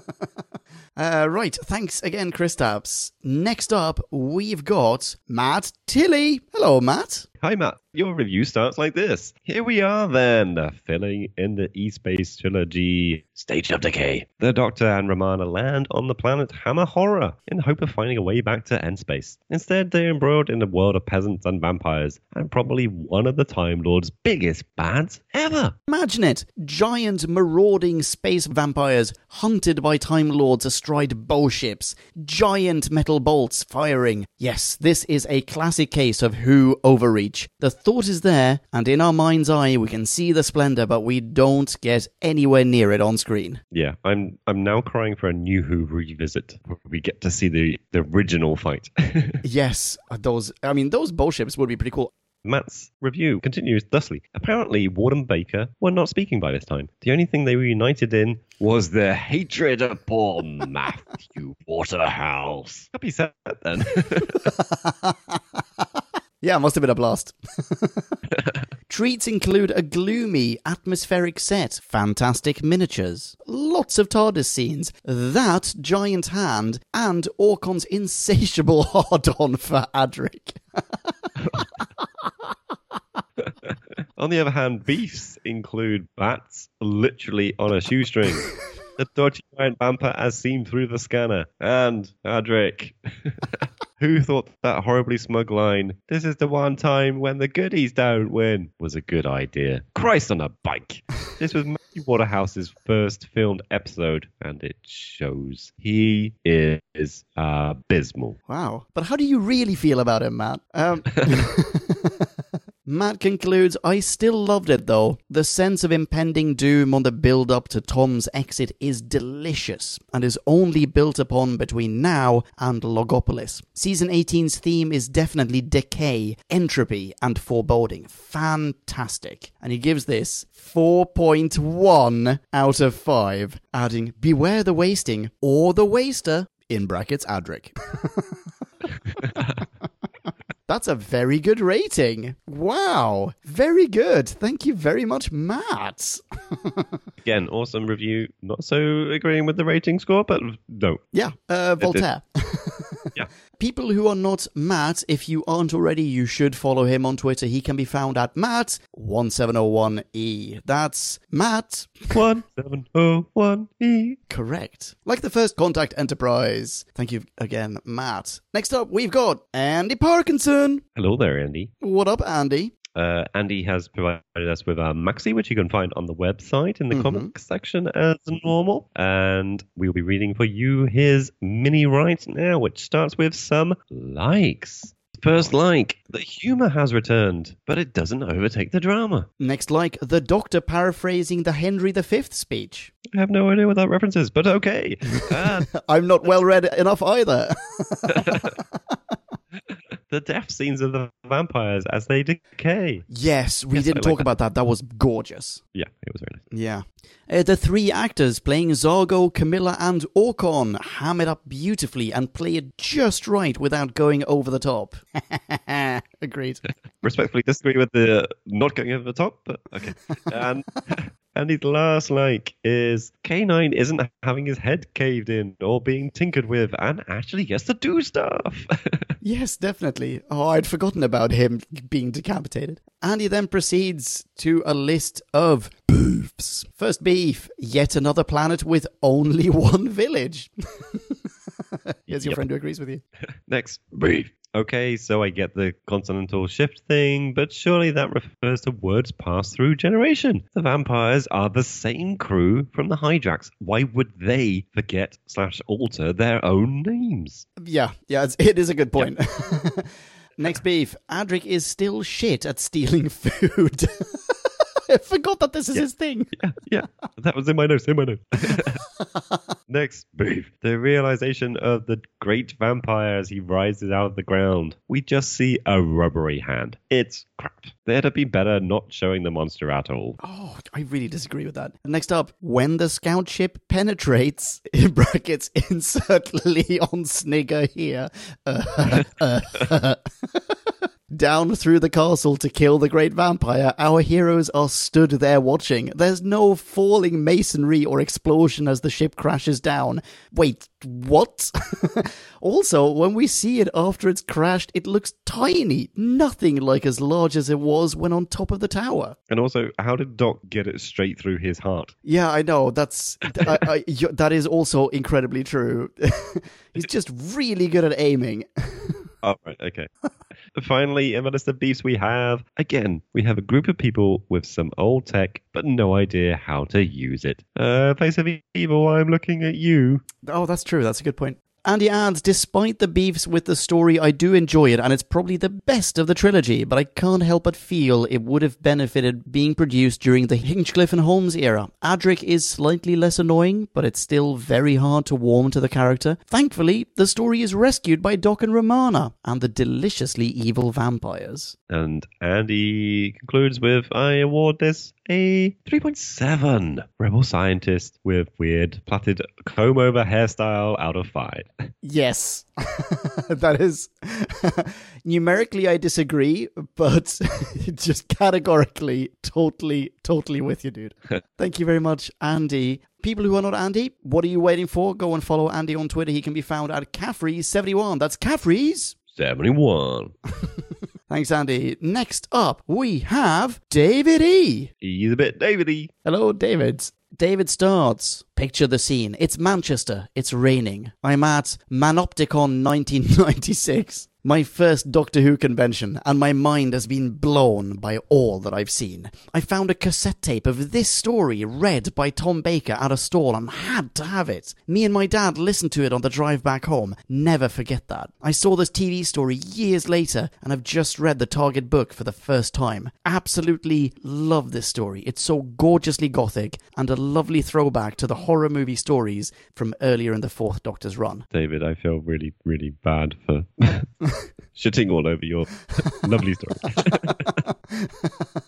Uh, right. Thanks again, Chris Kristaps. Next up, we've got Matt Tilly. Hello, Matt. Hi, Matt. Your review starts like this. Here we are, then, filling in the E Space trilogy State of Decay. The Doctor and Romana land on the planet Hammer Horror in the hope of finding a way back to N-Space. Instead, they're embroiled in a world of peasants and vampires, and probably one of the Time Lord's biggest bads ever. Imagine it giant marauding space vampires hunted by Time Lords astride bow ships, giant metal bolts firing. Yes, this is a classic case of who overreach. The thought is there, and in our mind's eye, we can see the splendor, but we don't get anywhere near it on screen. Yeah, I'm I'm now crying for a New Who revisit where we get to see the, the original fight. Yes, uh, those, I mean, those bow ships would be pretty cool. Matt's review continues thusly. Apparently, Ward and Baker were not speaking by this time. The only thing they were united in was their hatred of poor Matthew Waterhouse. Happy set then. Yeah, must have been a blast. Treats include a gloomy, atmospheric set, fantastic miniatures, lots of TARDIS scenes, that giant hand, and Aukon's insatiable hard on for Adric. On the other hand, beefs include bats literally on a shoestring. the dodgy giant vampire as seen through the scanner. And Adric. Who thought that horribly smug line, this is the one time when the goodies don't win, was a good idea? Christ on a bike! This was Matthew Waterhouse's first filmed episode, and it shows. He is abysmal. Wow. But how do you really feel about him, Matt? Um, Matt concludes, I still loved it though. The sense of impending doom on the build up to Tom's exit is delicious and is only built upon between now and Logopolis. Season 18's theme is definitely decay, entropy, and foreboding. Fantastic. And he gives this 4.1 out of 5, adding, Beware the wasting or the waster, in brackets Adric. That's a very good rating. Wow. Very good. Thank you very much, Matt. Again, awesome review. Not so agreeing with the rating score, but no. Yeah, uh, Voltaire. Yeah. People who are not Matt, if you aren't already, you should follow him on Twitter. He can be found at Matt1701E. That's Matt. One seven oh one E. Correct. Like the first contact enterprise. Thank you again, Matt. Next up, we've got Andy Parkinson. Hello there, Andy. What up, Andy? Uh, Andy has provided us with a maxi, which you can find on the website in the Mhm. comics section as normal. And we'll be reading for you his mini right now, which starts with some likes. First like, the humor has returned, but it doesn't overtake the drama. Next, like the Doctor paraphrasing the Henry V speech. I have no idea what that reference is, but okay. Uh, I'm not well read enough either. the death scenes of the vampires as they decay. yes, we Yes, didn't like talk that. about that. That was gorgeous. Yeah, it was very nice. Yeah. Uh, the three actors playing Zargo, Camilla, and Aukon ham it up beautifully and play it just right without going over the top. Agreed. respectfully disagree with the not going over the top, but okay. And and his last like is K9 isn't having his head caved in or being tinkered with and actually gets to do stuff. Yes, definitely. Oh, I'd forgotten about him being decapitated. And he then proceeds to a list of beefs. First beef, yet another planet with only one village. Here's your Yep. friend who agrees with you. Next, beef. Okay, so I get the continental shift thing, but surely that refers to words passed through generation. The vampires are the same crew from the hijacks. Why would they forget slash alter their own names? Yeah, yeah, it's, it is a good point. Next beef, Adric is still shit at stealing food. I forgot that this is his thing. Yeah, yeah, that was in my notes. In my notes. Next, beef. The realization of the great vampire as he rises out of the ground. We just see a rubbery hand. It's crap. They'd have been better not showing the monster at all. Oh, I really disagree with that. Next up, when the scout ship penetrates, in brackets, insert Leon Snigger here, uh, uh, down through the castle to kill the great vampire, our heroes are stood there watching. There's no falling masonry or explosion as the ship crashes down. Wait, what? also, when we see it after it's crashed, it looks tiny, nothing like as large as it was when on top of the tower. And also, how did Doc get it straight through his heart? Yeah, I know. That's I, I, that is also incredibly true. He's just really good at aiming. Oh, right, okay. Finally, in Minister Beefs, we have, again, we have a group of people with some old tech, but no idea how to use it. Uh, Face of Evil, I'm looking at you. Oh, that's true. That's a good point. Andy adds, despite the beefs with the story, I do enjoy it, and it's probably the best of the trilogy, but I can't help but feel it would have benefited being produced during the Hinchcliffe and Holmes era. Adric is slightly less annoying, but it's still very hard to warm to the character. Thankfully, the story is rescued by Doc and Romana, and the deliciously evil vampires. And Andy concludes with, I award this a 3.7. Rebel scientist with weird plaited comb over hairstyle out of 5. Yes, that is numerically I disagree, but just categorically, totally, totally with you, dude. Thank you very much, Andy. People who are not Andy, what are you waiting for? Go and follow Andy on Twitter. He can be found at Caffrey71. That's Caffrey's. 71. Thanks, Andy. Next up, we have David E. He's a bit Davidy. Hello, David. David starts. Picture the scene. It's Manchester. It's raining. I'm at Manopticon 1996. My first Doctor Who convention, and my mind has been blown by all that I've seen. I found a cassette tape of this story read by Tom Baker at a stall and had to have it. Me and my dad listened to it on the drive back home. Never forget that. I saw this TV story years later, and I've just read the Target book for the first time. Absolutely love this story. It's so gorgeously gothic, and a lovely throwback to the horror movie stories from earlier in the Fourth Doctor's run. David, I feel really, really bad for shitting all over your lovely story.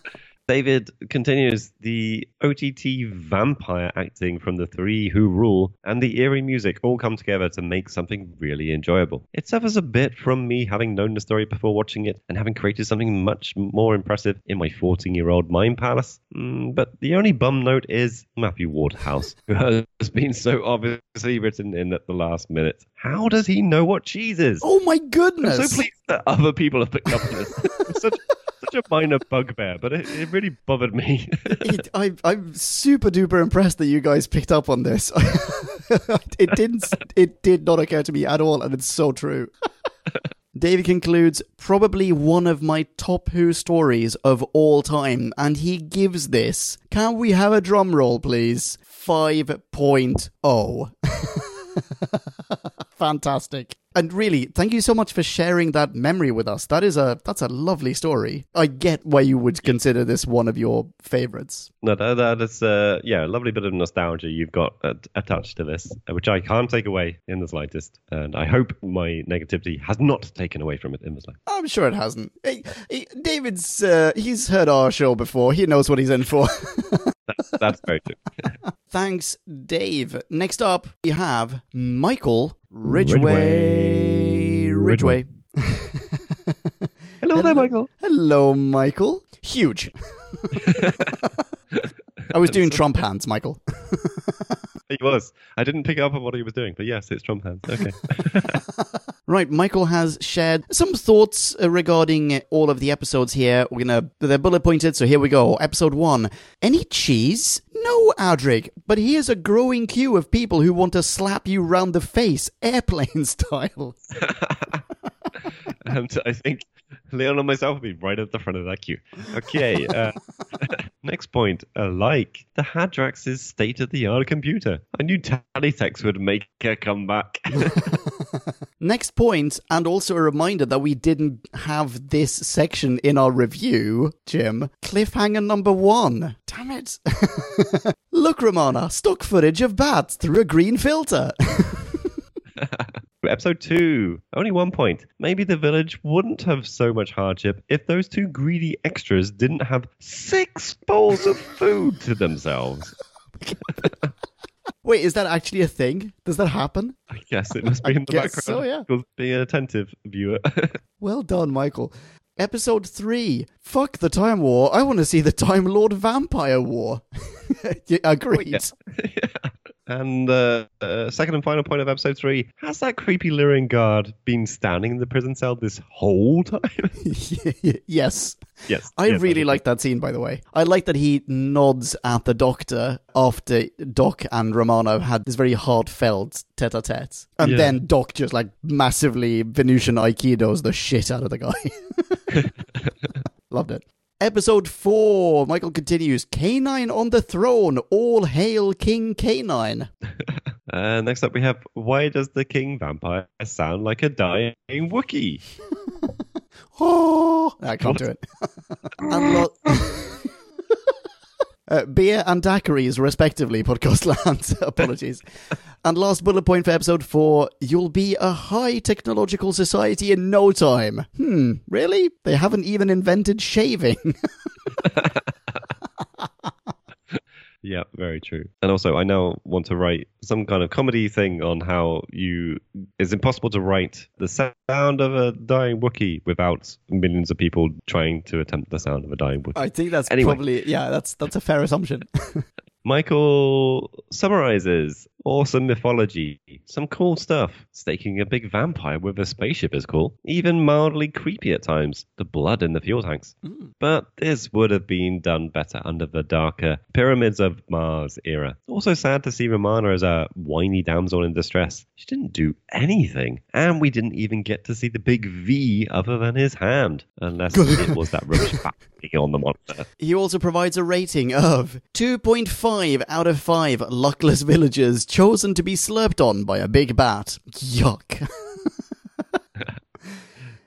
David continues the OTT vampire acting from the three who rule and the eerie music all come together to make something really enjoyable. It suffers a bit from me having known the story before watching it and having created something much more impressive in my 14 year old mind palace. Mm, but the only bum note is Matthew Waterhouse, who has been so obviously written in at the last minute. How does he know what cheese is? Oh my I'm goodness! so pleased that other people have picked up on this. Such, a minor bugbear, but it, it really bothered me. it, I, I'm super duper impressed that you guys picked up on this. it didn't. It did not occur to me at all, and it's so true. David concludes probably one of my top Who stories of all time, and he gives this. Can we have a drum roll, please? 5.0. Fantastic. And really, thank you so much for sharing that memory with us. That is a that's a lovely story. I get why you would consider this one of your favorites. no, that, that is, uh, yeah, a lovely bit of nostalgia you've got at, attached to this, uh, which I can't take away in the slightest. And I hope my negativity has not taken away from it in the slightest. I'm sure it hasn't. Hey, hey, David's uh, he's heard our show before. He knows what he's in for. That's, that's very true. Thanks, Dave. Next up, we have Michael Ridgway. Ridgeway. Hello there, Michael. Hello, Michael. Huge. I was doing Trump hands, Michael. He was. I didn't pick up on what he was doing, but yes, it's Trump hands. Okay. Right, Michael has shared some thoughts uh, regarding all of the episodes here. We're gonna, they're bullet pointed, so here we go. Episode one. Any cheese? No, Adric, but here's a growing queue of people who want to slap you round the face, airplane style. and I think Leon and myself will be right at the front of that queue. Okay. Uh, next point. Uh, like the Hydrax's state of the art computer. I knew Teletext would make a comeback. Next point, and also a reminder that we didn't have this section in our review, Jim. Cliffhanger number one. Damn it. Look, Romana, stock footage of bats through a green filter. Episode 2. Only one point. Maybe the village wouldn't have so much hardship if those two greedy extras didn't have six bowls of food to themselves. Wait, is that actually a thing? Does that happen? I guess it must be in the guess background. so, yeah. You'll an attentive viewer. Well done, Michael. Episode 3. Fuck the Time War. I want to see the Time Lord Vampire War. Yeah, Agreed. and uh, uh, second and final point of episode 3. Has that creepy Lyrian guard been standing in the prison cell this whole time? yes. yes. I yes, really like that scene, by the way. I like that he nods at the doctor after Doc and Romano had this very heartfelt tete a tete. And Yeah. then Doc just like massively Venusian Aikidos the shit out of the guy. Loved it. Episode 4, Michael continues K9 on the throne, all hail King K9. Uh, next up, we have Why does the king vampire sound like a dying Wookiee? Oh, I can't do it. uh, beer and daiquiris, respectively, podcast land. Apologies. and last bullet point for episode four you'll be a high technological society in no time. Hmm, really? They haven't even invented shaving. Yeah, very true. And also, I now want to write some kind of comedy thing on how you it's impossible to write the sound of a dying Wookiee without millions of people trying to attempt the sound of a dying Wookiee. I think that's Anyway. probably, yeah, that's, that's a fair assumption. Michael summarizes awesome mythology, some cool stuff. Staking a big vampire with a spaceship is cool, even mildly creepy at times. The blood in the fuel tanks. Hmm. But this would have been done better under the darker Pyramids of Mars era. Also sad to see Romana as a whiny damsel in distress. She didn't do anything, and we didn't even get to see the big V other than his hand, unless it was that rubbish bat on the monitor. He also provides a rating of 2.5 out of 5 luckless villagers chosen to be slurped on by a big bat. Yuck.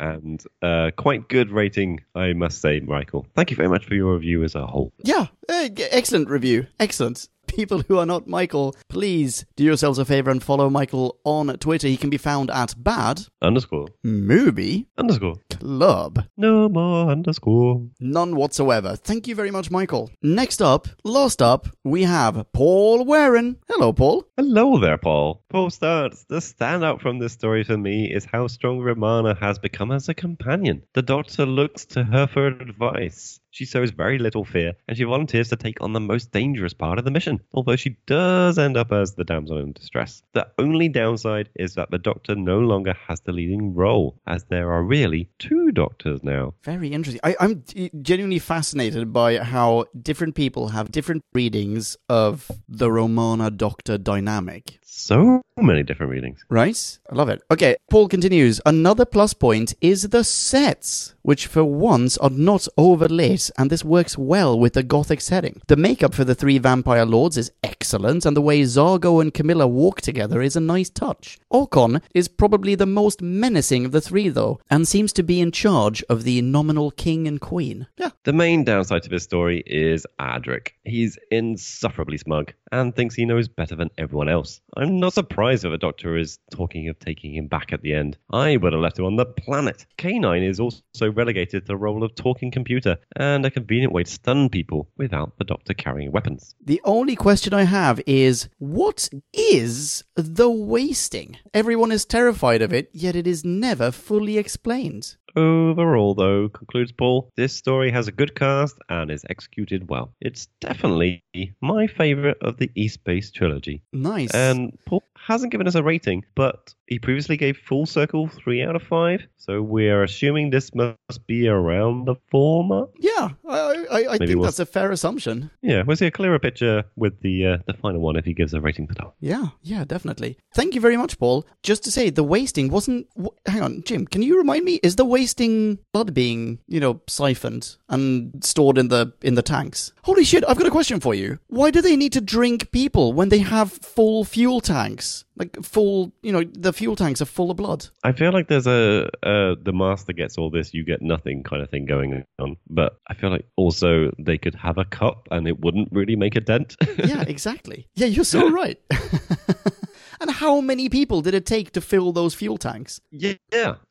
and uh, quite good rating, I must say, Michael. Thank you very much for your review as a whole. Yeah, uh, excellent review. Excellent. People who are not Michael, please do yourselves a favor and follow Michael on Twitter. He can be found at Bad Underscore. Movie Underscore. Club. No more underscore. None whatsoever. Thank you very much, Michael. Next up, last up, we have Paul Waring. Hello, Paul. Hello there, Paul. Paul starts. The standout from this story for me is how strong Romana has become as a companion. The doctor looks to her for advice. She shows very little fear, and she volunteers to take on the most dangerous part of the mission, although she does end up as the damsel in distress. The only downside is that the doctor no longer has the leading role, as there are really two doctors now. Very interesting. I, I'm genuinely fascinated by how different people have different readings of the Romana Doctor dynamic. So many different readings. Right? I love it. Okay, Paul continues. Another plus point is the sets, which for once are not overlit, and this works well with the gothic setting. The makeup for the three vampire lords is excellent, and the way Zargo and Camilla walk together is a nice touch. Aukon is probably the most menacing of the three, though, and seems to be in charge of the nominal king and queen. Yeah. The main downside to this story is Adric. He's insufferably smug and thinks he knows better than everyone else. I'm not surprised that the Doctor is talking of taking him back at the end. I would have left him on the planet. K9 is also relegated to the role of talking computer and a convenient way to stun people without the Doctor carrying weapons. The only question I have is what is the wasting? Everyone is terrified of it, yet it is never fully explained. Overall, though, concludes Paul, this story has a good cast and is executed well. It's definitely my favourite of the E-Space trilogy. Nice. And Paul hasn't given us a rating, but he previously gave Full Circle 3 out of 5. So we're assuming this must be around the former. yeah, I, I, I think we'll- that's a fair assumption. Yeah, we'll see a clearer picture with the uh, the final one if he gives a rating for that. Yeah, yeah, definitely. Thank you very much, Paul. Just to say, the wasting wasn't. Hang on, Jim, can you remind me? Is the wasting blood being, you know, siphoned and stored in the in the tanks? Holy shit! I've got a question for you. Why do they need to drink people when they have full fuel tanks? Like full, you know, the fuel tanks are full of blood. I feel like there's a uh, the master gets all this, you get nothing kind of thing going on. But I feel like also they could have a cup and it wouldn't really make a dent. Yeah, exactly. Yeah, you're so right. and how many people did it take to fill those fuel tanks? yeah,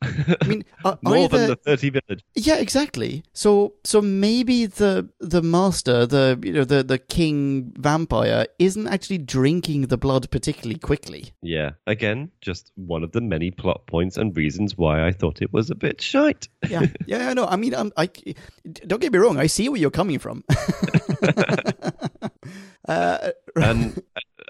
I mean, uh, more than the thirty village. Yeah, exactly. So so maybe the the master, the you know the the king vampire isn't actually drinking the blood particularly quickly. Yeah, again, just one of the many plot points and reasons why I thought it was a bit shite. Yeah. yeah, I know. I mean, I'm, I don't get me wrong, I see where you're coming from. uh, and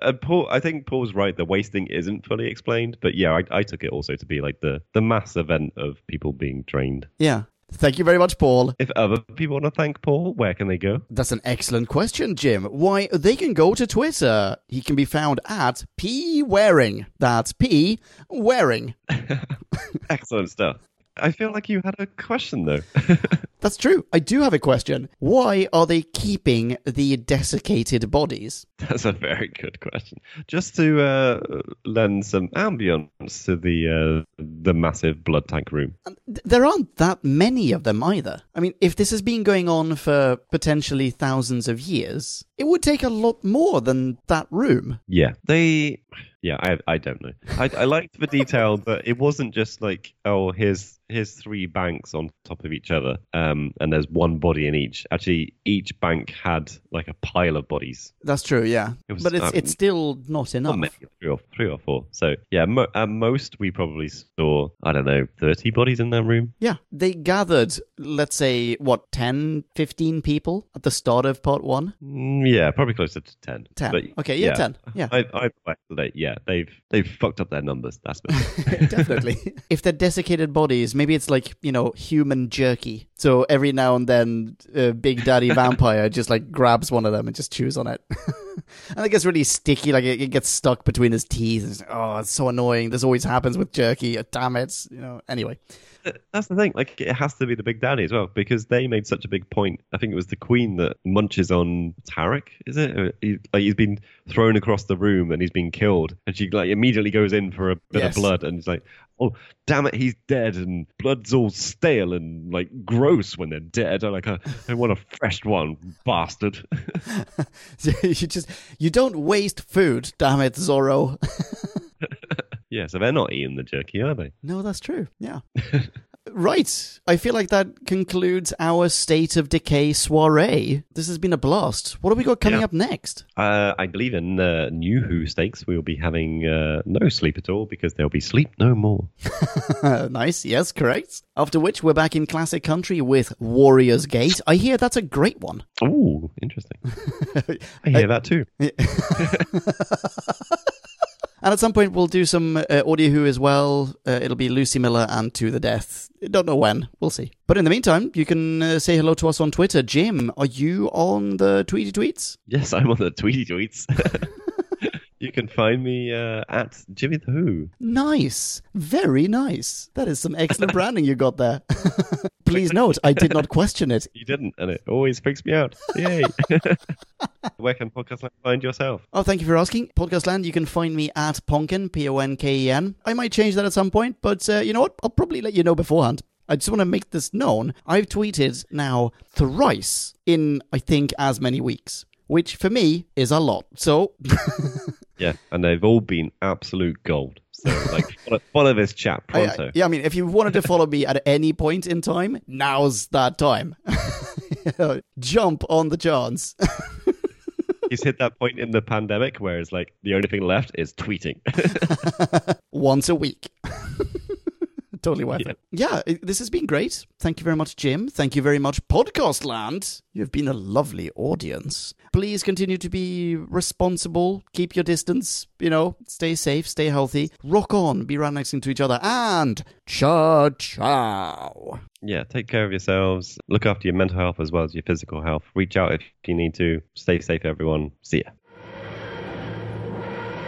uh, Paul, I think Paul's right. The wasting isn't fully explained, but yeah, I, I took it also to be like the the mass event of people being drained. yeah. Thank you very much, Paul. If other people want to thank Paul, where can they go? That's an excellent question, Jim. Why, they can go to Twitter. He can be found at P Waring. That's P Waring. Excellent stuff. I feel like you had a question though. That's true. I do have a question. Why are they keeping the desiccated bodies? That's a very good question. Just to uh, lend some ambience to the uh, the massive blood tank room. There aren't that many of them either. I mean, if this has been going on for potentially thousands of years, it would take a lot more than that room. Yeah, they. Yeah, I I don't know. I I liked the detail that it wasn't just like oh here's here's three banks on top of each other, um, and there's one body in each. Actually, each bank had like a pile of bodies. That's true, yeah. It was, but it's um, it's still not enough. Not three or three or four. So yeah, mo- at most we probably saw I don't know thirty bodies in that room. Yeah, they gathered, let's say, what, 10, 15 people at the start of part one? Mm, yeah, probably closer to ten. 10. But, okay, yeah, 10. Yeah. I, I, I, they, yeah, they've they've fucked up their numbers. That's Definitely. if they're desiccated bodies, maybe it's like, you know, human jerky. So every now and then, uh, Big Daddy Vampire just like grabs one of them and just chews on it. and it gets really sticky, like it, it gets stuck between his teeth. It's, oh, it's so annoying. This always happens with jerky. Oh, damn it. You know, anyway. That's the thing. Like it has to be the Big Daddy as well because they made such a big point. I think it was the Queen that munches on Tarak. Is it? Uh, he, like he's been thrown across the room and he's been killed, and she like immediately goes in for a bit Yes. of blood, and it's like, oh damn it, he's dead, and blood's all stale and like gross when they're dead. I'm like, I, I want a fresh one, bastard. you just, you don't waste food, damn it, Zorro. yeah, so they're not eating the jerky, are they? No, that's true. Yeah. right. I feel like that concludes our State of Decay soiree. This has been a blast. What have we got coming Yeah. up next? Uh, I believe in uh, New Who stakes we will be having uh, no sleep at all because there'll be sleep no more. nice. Yes, correct. After which, we're back in classic country with Warriors Gate. I hear that's a great one. Ooh, interesting. I hear that too. And at some point, we'll do some uh, Audio Who as well. Uh, it'll be Lucy Miller and To the Death. Don't know when. We'll see. But in the meantime, you can uh, say hello to us on Twitter. Jim, are you on the Tweety Tweets? Yes, I'm on the Tweety Tweets. you can find me uh, at Jimmy the Who. Nice. Very nice. That is some excellent branding you got there. Please note, I did not question it. You didn't, and it always freaks me out. Yay! Where can podcast Land find yourself? Oh, thank you for asking. Podcast Land, you can find me at Ponken, P O N K E N. I might change that at some point, but uh, you know what? I'll probably let you know beforehand. I just want to make this known. I've tweeted now thrice in, I think, as many weeks, which for me is a lot. So, Yeah, and they've all been absolute gold. So, like, follow, follow this chap I- pronto. I- yeah, I mean, if you wanted to follow me at any point in time, now's that time. Jump on the chance. He's hit that point in the pandemic where it's like the only thing left is tweeting. once a week. Totally worth Yeah. it. Yeah, this has been great. Thank you very much, Jim. Thank you very much, Podcast Land. You've been a lovely audience. Please continue to be responsible. Keep your distance. You know, stay safe, stay healthy. Rock on. Be right next to each other. And ciao, ciao. Yeah, take care of yourselves. Look after your mental health as well as your physical health. Reach out if you need to. Stay safe, everyone. See ya.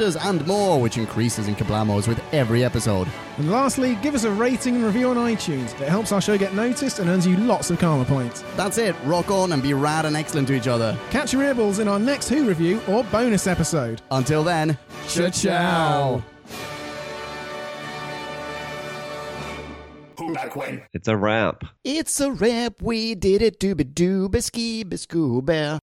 and more, which increases in kablamos with every episode. And lastly, give us a rating and review on iTunes. It helps our show get noticed and earns you lots of karma points. That's it, rock on and be rad and excellent to each other. Catch your earballs in our next Who review or bonus episode. Until then, Ciao. Who back when? It's a wrap. It's a rap, we did it, dooba dooba ski, biscooba.